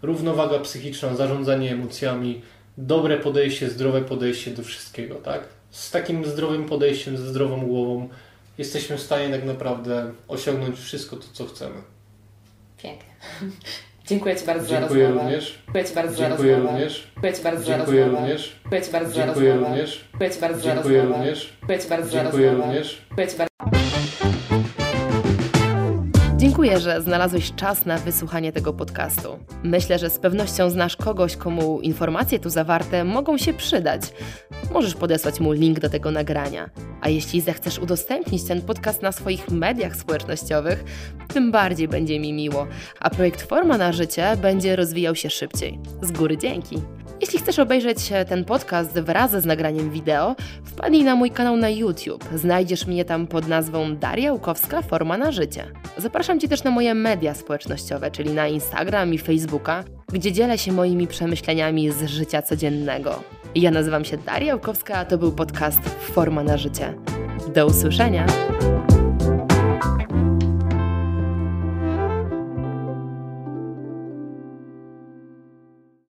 Równowaga psychiczna, zarządzanie emocjami, dobre podejście, zdrowe podejście do wszystkiego, tak? Z takim zdrowym podejściem, ze zdrową głową jesteśmy w stanie tak naprawdę osiągnąć wszystko to, co chcemy. Pięknie. Dziękuję Ci bardzo Dziękuję za rozmowę. Również. Dziękuję Ci bardzo Dziękuję za rozmowę. Również. Dziękuję Ci bardzo Dziękuję za rozmowę. Również. Dziękuję Ci bardzo Dziękuję za rozmowę. Również. Dziękuję Ci bardzo Dziękuję za rozmowę. Również. Dziękuję Ci bardzo Dziękuję za rozmowę. Również. Dziękuję Ci bardzo. Dziękuję, że znalazłeś czas na wysłuchanie tego podcastu. Myślę, że z pewnością znasz kogoś, komu informacje tu zawarte mogą się przydać. Możesz podesłać mu link do tego nagrania. A jeśli zechcesz udostępnić ten podcast na swoich mediach społecznościowych, tym bardziej będzie mi miło, a projekt Forma na Życie będzie rozwijał się szybciej. Z góry dzięki! Jeśli chcesz obejrzeć ten podcast wraz z nagraniem wideo, wpadnij na mój kanał na YouTube. Znajdziesz mnie tam pod nazwą Daria Łukowska Forma na Życie. Zapraszam Cię też na moje media społecznościowe, czyli na Instagram i Facebooka, gdzie dzielę się moimi przemyśleniami z życia codziennego. Ja nazywam się Daria Łukowska, a to był podcast Forma na Życie. Do usłyszenia!